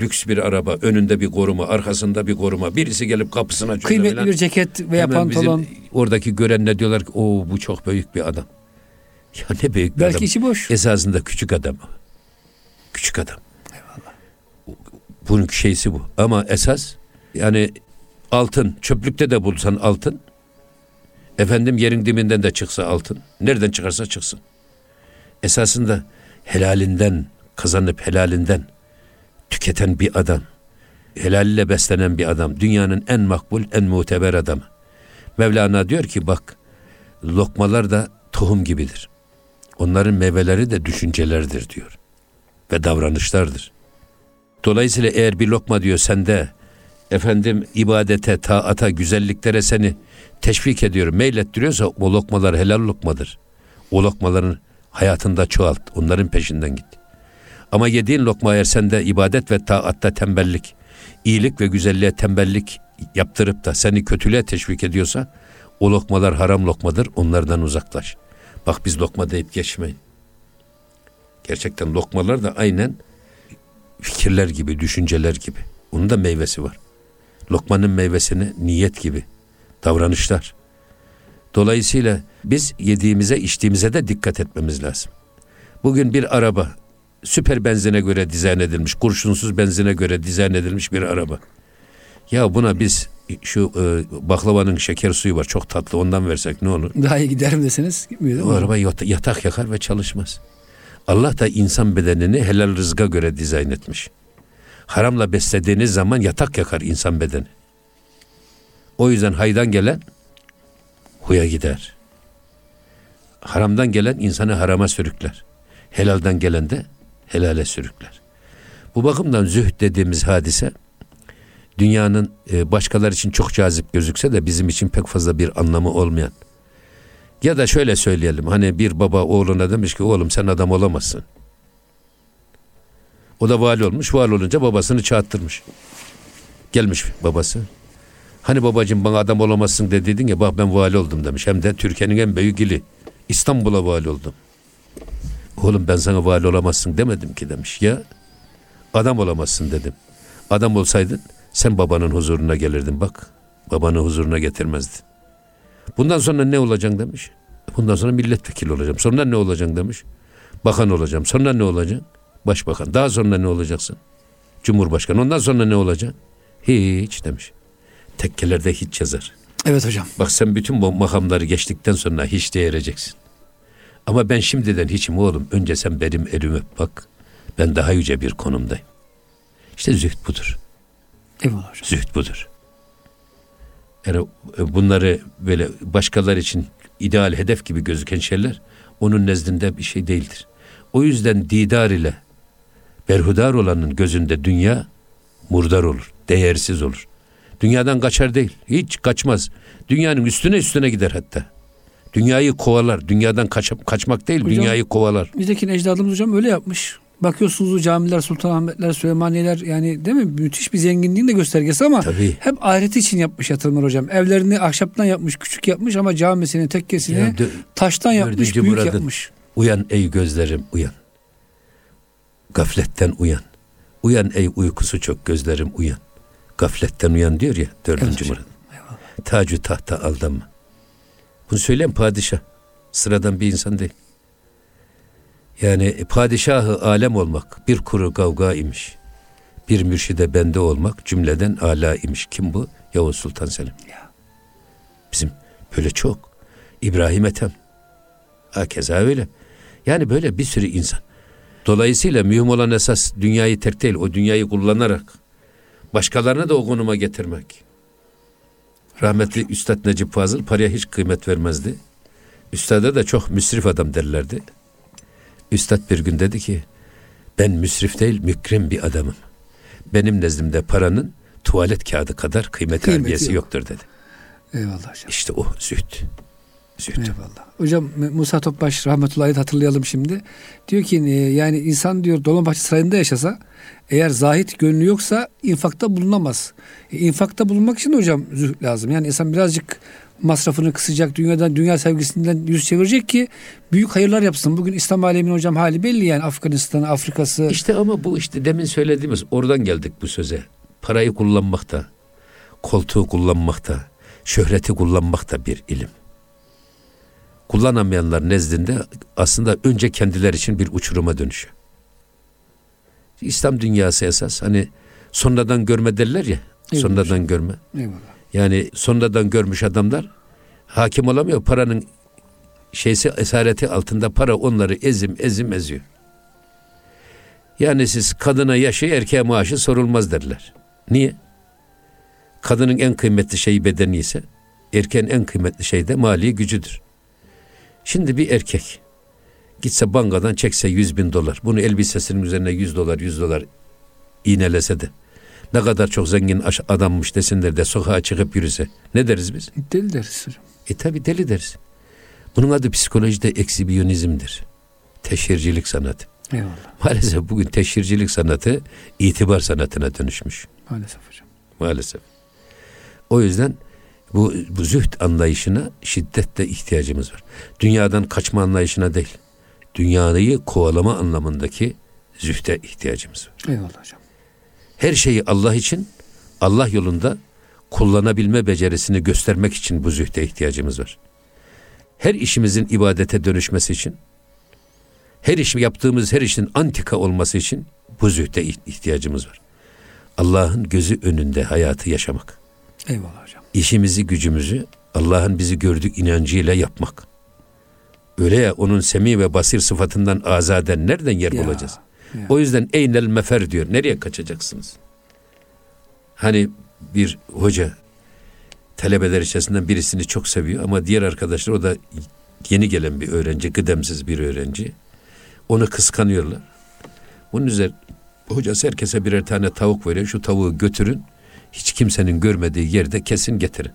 lüks bir araba, önünde bir koruma, arkasında bir koruma. Birisi gelip kapısına açıyor. Kıymetli falan. bir ceket veya Hemen pantolon. oradaki görenler diyorlar ki o bu çok büyük bir adam. Ya ne büyük bir Belki adam. içi boş. Esasında küçük adam. Küçük adam. Eyvallah. Bunun şeysi bu. Ama esas yani altın, çöplükte de bulsan altın, efendim yerin diminden de çıksa altın, nereden çıkarsa çıksın. Esasında helalinden kazanıp helalinden tüketen bir adam, helalle beslenen bir adam, dünyanın en makbul, en muteber adamı. Mevlana diyor ki bak, lokmalar da tohum gibidir. Onların meyveleri de düşüncelerdir diyor. Ve davranışlardır. Dolayısıyla eğer bir lokma diyor sende, efendim ibadete, taata, güzelliklere seni teşvik ediyor, meylettiriyorsa o lokmalar helal lokmadır. O lokmaların hayatında çoğalt, onların peşinden git. Ama yediğin lokma eğer sende ibadet ve taatta tembellik, iyilik ve güzelliğe tembellik yaptırıp da seni kötülüğe teşvik ediyorsa o lokmalar haram lokmadır onlardan uzaklaş. Bak biz lokma deyip geçmeyin. Gerçekten lokmalar da aynen fikirler gibi, düşünceler gibi. Onun da meyvesi var. Lokmanın meyvesini niyet gibi, davranışlar. Dolayısıyla biz yediğimize, içtiğimize de dikkat etmemiz lazım. Bugün bir araba süper benzine göre dizayn edilmiş, kurşunsuz benzine göre dizayn edilmiş bir araba. Ya buna biz şu e, baklavanın şeker suyu var çok tatlı ondan versek ne olur? Daha iyi gider mi deseniz gitmiyor O araba yatak yakar ve çalışmaz. Allah da insan bedenini helal rızga göre dizayn etmiş. Haramla beslediğiniz zaman yatak yakar insan bedeni. O yüzden haydan gelen huya gider. Haramdan gelen insanı harama sürükler. Helalden gelen de helale sürükler. Bu bakımdan zühd dediğimiz hadise dünyanın e, başkalar için çok cazip gözükse de bizim için pek fazla bir anlamı olmayan. Ya da şöyle söyleyelim hani bir baba oğluna demiş ki oğlum sen adam olamazsın. O da vali olmuş. Vali olunca babasını çağıttırmış. Gelmiş babası. Hani babacığım bana adam olamazsın dediydin ya bak ben vali oldum demiş. Hem de Türkiye'nin en büyük ili. İstanbul'a vali oldum. Oğlum ben sana vali olamazsın demedim ki demiş. Ya adam olamazsın dedim. Adam olsaydın sen babanın huzuruna gelirdin bak. Babanı huzuruna getirmezdin. Bundan sonra ne olacaksın demiş. Bundan sonra milletvekili olacağım. Sonra ne olacaksın demiş. Bakan olacağım. Sonra ne olacaksın? Başbakan. Daha sonra ne olacaksın? Cumhurbaşkanı. Ondan sonra ne olacaksın? Hiç demiş. Tekkelerde hiç yazar. Evet hocam. Bak sen bütün bu makamları geçtikten sonra hiç değereceksin. Ama ben şimdiden hiçim oğlum. Önce sen benim elimi öp bak. Ben daha yüce bir konumdayım. İşte zühd budur. Eyvallah hocam. Zühd budur. Yani bunları böyle başkaları için ideal hedef gibi gözüken şeyler onun nezdinde bir şey değildir. O yüzden didar ile berhudar olanın gözünde dünya murdar olur, değersiz olur. Dünyadan kaçar değil, hiç kaçmaz. Dünyanın üstüne üstüne gider hatta. Dünyayı kovalar, dünyadan kaç, kaçmak değil, Hocam, dünyayı kovalar. Bizdeki ecdadımız hocam öyle yapmış. Bakıyorsunuz o camiler, Sultanahmetler, Süleymaniyeler yani değil mi? Müthiş bir zenginliğin de göstergesi ama Tabii. hep ahireti için yapmış yatırımlar hocam. Evlerini ahşaptan yapmış, küçük yapmış ama camisini, tekkesini Ya dö- taştan yapmış, büyük muradın. yapmış. Uyan ey gözlerim uyan. Gafletten uyan. Uyan ey uykusu çok gözlerim uyan. Gafletten uyan diyor ya dördüncü Evet murad. Tacı tahta aldanma. Bunu söyleyen padişah. Sıradan bir insan değil. Yani padişahı alem olmak bir kuru kavga imiş. Bir mürşide bende olmak cümleden ala imiş. Kim bu? Yavuz Sultan Selim. Ya. Bizim böyle çok. İbrahim Ethem. Hakeza öyle. Yani böyle bir sürü insan. Dolayısıyla mühim olan esas dünyayı terk değil, o dünyayı kullanarak başkalarına da o konuma getirmek. Rahmetli Üstad Necip Fazıl paraya hiç kıymet vermezdi. Üstada da çok müsrif adam derlerdi. Üstad bir gün dedi ki, ben müsrif değil mükrim bir adamım. Benim nezdimde paranın tuvalet kağıdı kadar kıymeti, Kıymeti yok. yoktur dedi. Eyvallah hocam. İşte o zühd. Zühd. Eyvallah. Hocam Musa Topbaş rahmetullahi hatırlayalım şimdi. Diyor ki e, yani insan diyor Dolmabahçe Sarayı'nda yaşasa eğer zahit gönlü yoksa infakta bulunamaz. E, infakta bulunmak için de hocam zühd lazım. Yani insan birazcık masrafını kısacak, dünyadan dünya sevgisinden yüz çevirecek ki büyük hayırlar yapsın. Bugün İslam aleminin hocam hali belli yani Afganistan'ı, Afrika'sı. İşte ama bu işte demin söylediğimiz oradan geldik bu söze. Parayı kullanmakta, koltuğu kullanmakta, şöhreti kullanmakta bir ilim. Kullanamayanlar nezdinde aslında önce kendiler için bir uçuruma dönüşüyor. İslam dünyası esas hani sonradan görme derler ya, sonradan görme. Eyvallah. Yani sonradan görmüş adamlar hakim olamıyor. Paranın şeysi esareti altında para onları ezim ezim eziyor. Yani siz kadına yaşı erkeğe maaşı sorulmaz derler. Niye? Kadının en kıymetli şeyi bedeni ise erkeğin en kıymetli şey de mali gücüdür. Şimdi bir erkek gitse bankadan çekse 100 bin dolar. Bunu elbisesinin üzerine 100 dolar 100 dolar iğnelese de ne kadar çok zengin adammış desinler de sokağa çıkıp yürüse ne deriz biz? Deli deriz hocam. E tabi deli deriz. Bunun adı psikolojide eksibiyonizmdir. Teşhircilik sanatı. Eyvallah. Maalesef bugün teşhircilik sanatı itibar sanatına dönüşmüş. Maalesef hocam. Maalesef. O yüzden bu, bu zühd anlayışına şiddetle ihtiyacımız var. Dünyadan kaçma anlayışına değil. Dünyayı kovalama anlamındaki zühde ihtiyacımız var. Eyvallah hocam. Her şeyi Allah için, Allah yolunda kullanabilme becerisini göstermek için bu zühde ihtiyacımız var. Her işimizin ibadete dönüşmesi için, her iş yaptığımız her işin antika olması için bu zühde ihtiyacımız var. Allah'ın gözü önünde hayatı yaşamak. Eyvallah hocam. İşimizi, gücümüzü Allah'ın bizi gördük inancıyla yapmak. Öyle ya onun semi ve basir sıfatından azaden nereden yer Ya, bulacağız? ya. O yüzden eynel mefer diyor. Nereye kaçacaksınız? Hani bir hoca talebeler içerisinden birisini çok seviyor ama diğer arkadaşlar o da yeni gelen bir öğrenci, kıdemsiz bir öğrenci. Onu kıskanıyorlar. Bunun üzerine hocası herkese birer tane tavuk veriyor. Şu tavuğu götürün. Hiç kimsenin görmediği yerde kesin getirin.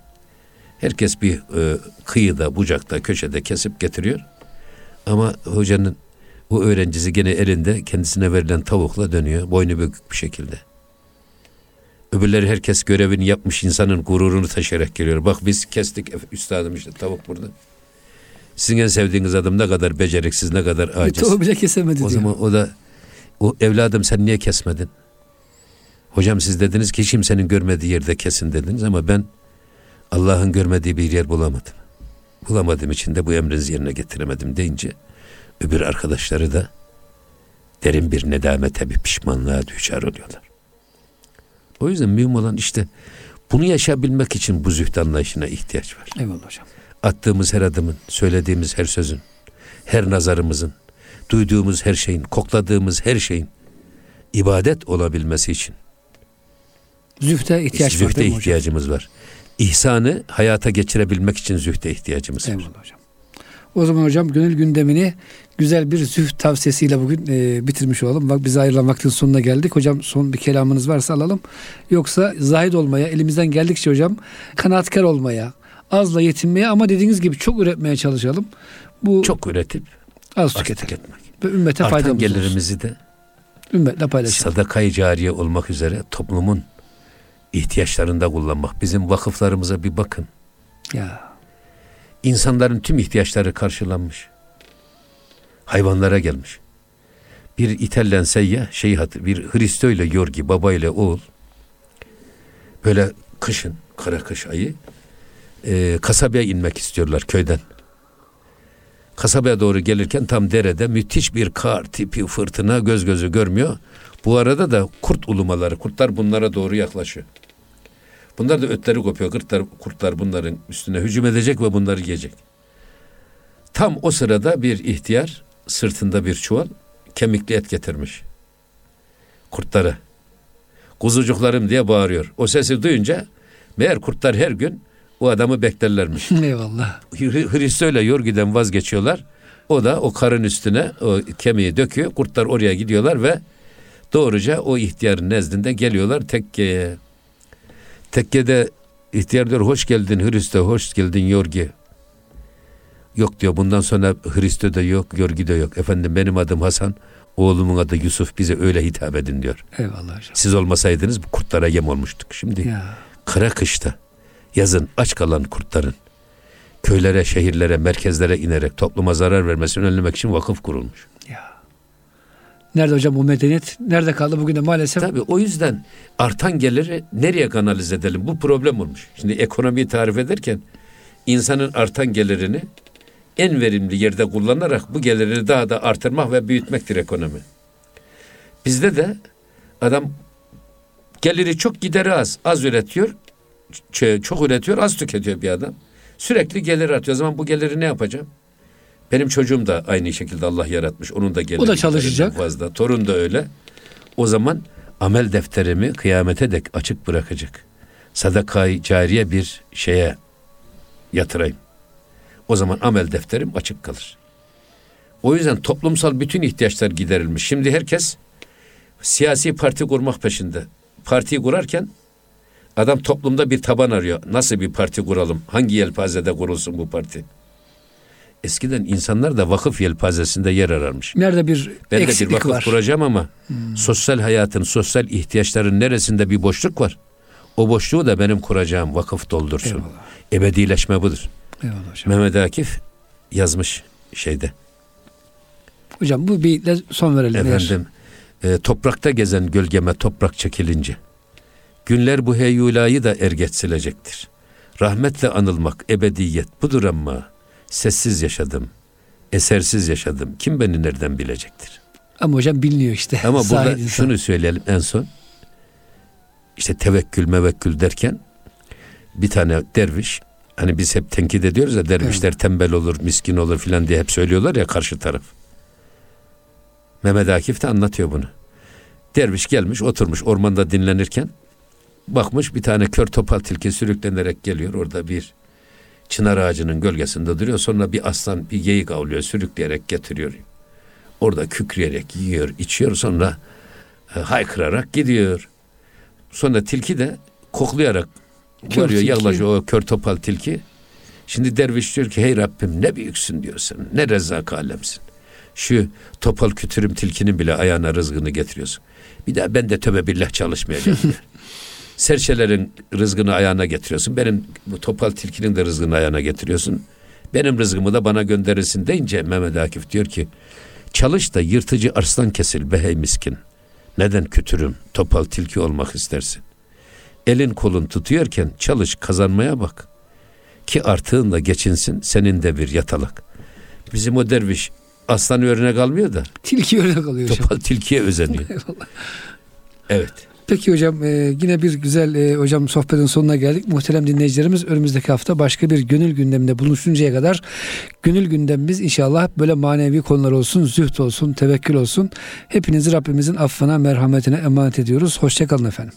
Herkes bir e, kıyıda, bucakta, köşede kesip getiriyor. Ama hocanın o öğrencisi gene elinde kendisine verilen tavukla dönüyor. Boynu bükük bir şekilde. Öbürleri herkes görevini yapmış insanın gururunu taşıyarak geliyor. Bak biz kestik üstadım işte tavuk burada. Sizin en sevdiğiniz adam ne kadar beceriksiz, ne kadar Bir aciz. tavuğu bile kesemedi O diyor. zaman o da o evladım sen niye kesmedin? Hocam siz dediniz ki kimsenin görmediği yerde kesin dediniz ama ben Allah'ın görmediği bir yer bulamadım. Bulamadığım için de bu emrinizi yerine getiremedim deyince öbür arkadaşları da derin bir nedamete bir pişmanlığa düşer oluyorlar. O yüzden mühim olan işte bunu yaşayabilmek için bu zühd anlayışına ihtiyaç var. Eyvallah hocam. Attığımız her adımın, söylediğimiz her sözün, her nazarımızın, duyduğumuz her şeyin, kokladığımız her şeyin ibadet olabilmesi için Zühde ihtiyaç var değil mi hocam? ihtiyacımız var. İhsanı hayata geçirebilmek için zühde ihtiyacımız var. Eyvallah hocam. O zaman hocam gönül gündemini güzel bir zühd tavsiyesiyle bugün e, bitirmiş olalım. Bak bize ayrılan vaktin sonuna geldik. Hocam son bir kelamınız varsa alalım. Yoksa zahid olmaya, elimizden geldikçe hocam kanaatkar olmaya, azla yetinmeye ama dediğiniz gibi çok üretmeye çalışalım. Bu Çok üretip az az tüketelim. tüketmek. Ve ümmete Artan faydamız olsun. gelirimizi de Ümmetle paylaşalım. sadakayı cariye olmak üzere toplumun ihtiyaçlarında kullanmak. Bizim vakıflarımıza bir bakın. Ya İnsanların tüm ihtiyaçları karşılanmış. Hayvanlara gelmiş. Bir İtalyan seyyah, şey hatır, bir Hristo ile Yorgi, baba ile oğul, böyle kışın, kara kış ayı, e, kasabaya inmek istiyorlar köyden. Kasabaya doğru gelirken tam derede müthiş bir kar tipi fırtına göz gözü görmüyor. Bu arada da kurt ulumaları, kurtlar bunlara doğru yaklaşıyor. Bunlar da ötleri kopuyor. Kurtlar, kurtlar bunların üstüne hücum edecek ve bunları yiyecek. Tam o sırada bir ihtiyar sırtında bir çuval kemikli et getirmiş. Kurtlara. Kuzucuklarım diye bağırıyor. O sesi duyunca meğer kurtlar her gün o adamı beklerlermiş. eyvallah. Hri- Hristo ile Yorgi'den vazgeçiyorlar. O da o karın üstüne o kemiği döküyor. Kurtlar oraya gidiyorlar ve doğruca o ihtiyarın nezdinde geliyorlar tekkeye. Tekkede ihtiyar diyor hoş geldin Hristo, hoş geldin Yorgi. Yok diyor bundan sonra Hristo da yok, Yorgi de yok. Efendim benim adım Hasan, oğlumun adı Yusuf bize öyle hitap edin diyor. Eyvallah hocam. Siz olmasaydınız bu kurtlara yem olmuştuk. Şimdi Ya kara kışta yazın aç kalan kurtların köylere, şehirlere, merkezlere inerek topluma zarar vermesini önlemek için vakıf kurulmuş. ya. Nerede hocam bu medeniyet? Nerede kaldı bugün de maalesef? Tabii o yüzden artan geliri nereye kanalize edelim? Bu problem olmuş. Şimdi ekonomiyi tarif ederken insanın artan gelirini en verimli yerde kullanarak bu geliri daha da artırmak ve büyütmektir ekonomi. Bizde de adam geliri çok gideri az. Az üretiyor. Çok üretiyor az tüketiyor bir adam. Sürekli gelir artıyor. O zaman bu geliri ne yapacağım? Benim çocuğum da aynı şekilde Allah yaratmış. Onun da geliri O da çalışacak. Fazla. Torun da öyle. O zaman amel defterimi kıyamete dek açık bırakacak. Sadakayı cariye bir şeye yatırayım. O zaman amel defterim açık kalır. O yüzden toplumsal bütün ihtiyaçlar giderilmiş. Şimdi herkes siyasi parti kurmak peşinde. Partiyi kurarken adam toplumda bir taban arıyor. Nasıl bir parti kuralım? Hangi yelpazede kurulsun bu parti? Eskiden insanlar da vakıf yelpazesinde yer ararmış. Nerede bir Ben de bir eksiklik vakıf var? kuracağım ama sosyal hayatın, sosyal ihtiyaçların neresinde bir boşluk var? O boşluğu da benim kuracağım vakıf doldursun. Eyvallah. Ebedileşme budur. Eyvallah hocam. Mehmet Akif yazmış şeyde. Hocam bu bir son verelim. eğer. Efendim e, toprakta gezen gölgeme toprak çekilince günler bu heyulayı da erget silecektir. Rahmetle anılmak ebediyet budur ama sessiz yaşadım, esersiz yaşadım. Kim beni nereden bilecektir? Ama hocam biliniyor işte. Ama burada insan. şunu söyleyelim en son. İşte tevekkül mevekkül derken bir tane derviş hani biz hep tenkit ediyoruz ya dervişler tembel olur, miskin olur filan diye hep söylüyorlar ya karşı taraf. Mehmet Akif de anlatıyor bunu. Derviş gelmiş oturmuş ormanda dinlenirken bakmış bir tane kör topal tilki sürüklenerek geliyor. Orada bir çınar ağacının gölgesinde duruyor. Sonra bir aslan bir geyik avlıyor sürükleyerek getiriyor. Orada kükreyerek yiyor, içiyor sonra e, haykırarak gidiyor. Sonra tilki de koklayarak Kör tilki. yaklaşıyor o kör topal tilki. Şimdi derviş diyor ki hey Rabbim ne büyüksün diyor sen. Ne rezzak alemsin. Şu topal kütürüm tilkinin bile ayağına rızkını getiriyorsun. Bir daha ben de töbe billah çalışmayacağım diyor. Serçelerin rızkını ayağına getiriyorsun. Benim bu topal tilkinin de rızkını ayağına getiriyorsun. Benim rızkımı da bana gönderirsin deyince Mehmet Akif diyor ki çalış da yırtıcı arslan kesil be hey miskin. Neden kütürüm, topal tilki olmak istersin? Elin kolun tutuyorken çalış kazanmaya bak. Ki artığınla geçinsin senin de bir yatalak. Bizim o derviş aslan örnek almıyor da Tilki örnek alıyor topal tilkiye özeniyor. Eyvallah. Evet. Peki hocam e, yine bir güzel e, hocam sohbetin sonuna geldik. Muhterem dinleyicilerimiz önümüzdeki hafta başka bir gönül gündeminde buluşuncaya kadar gönül gündemimiz inşallah böyle manevi konular olsun, zühd olsun, tevekkül olsun. Hepinizi Rabbimizin affına, merhametine emanet ediyoruz. Hoşçakalın efendim.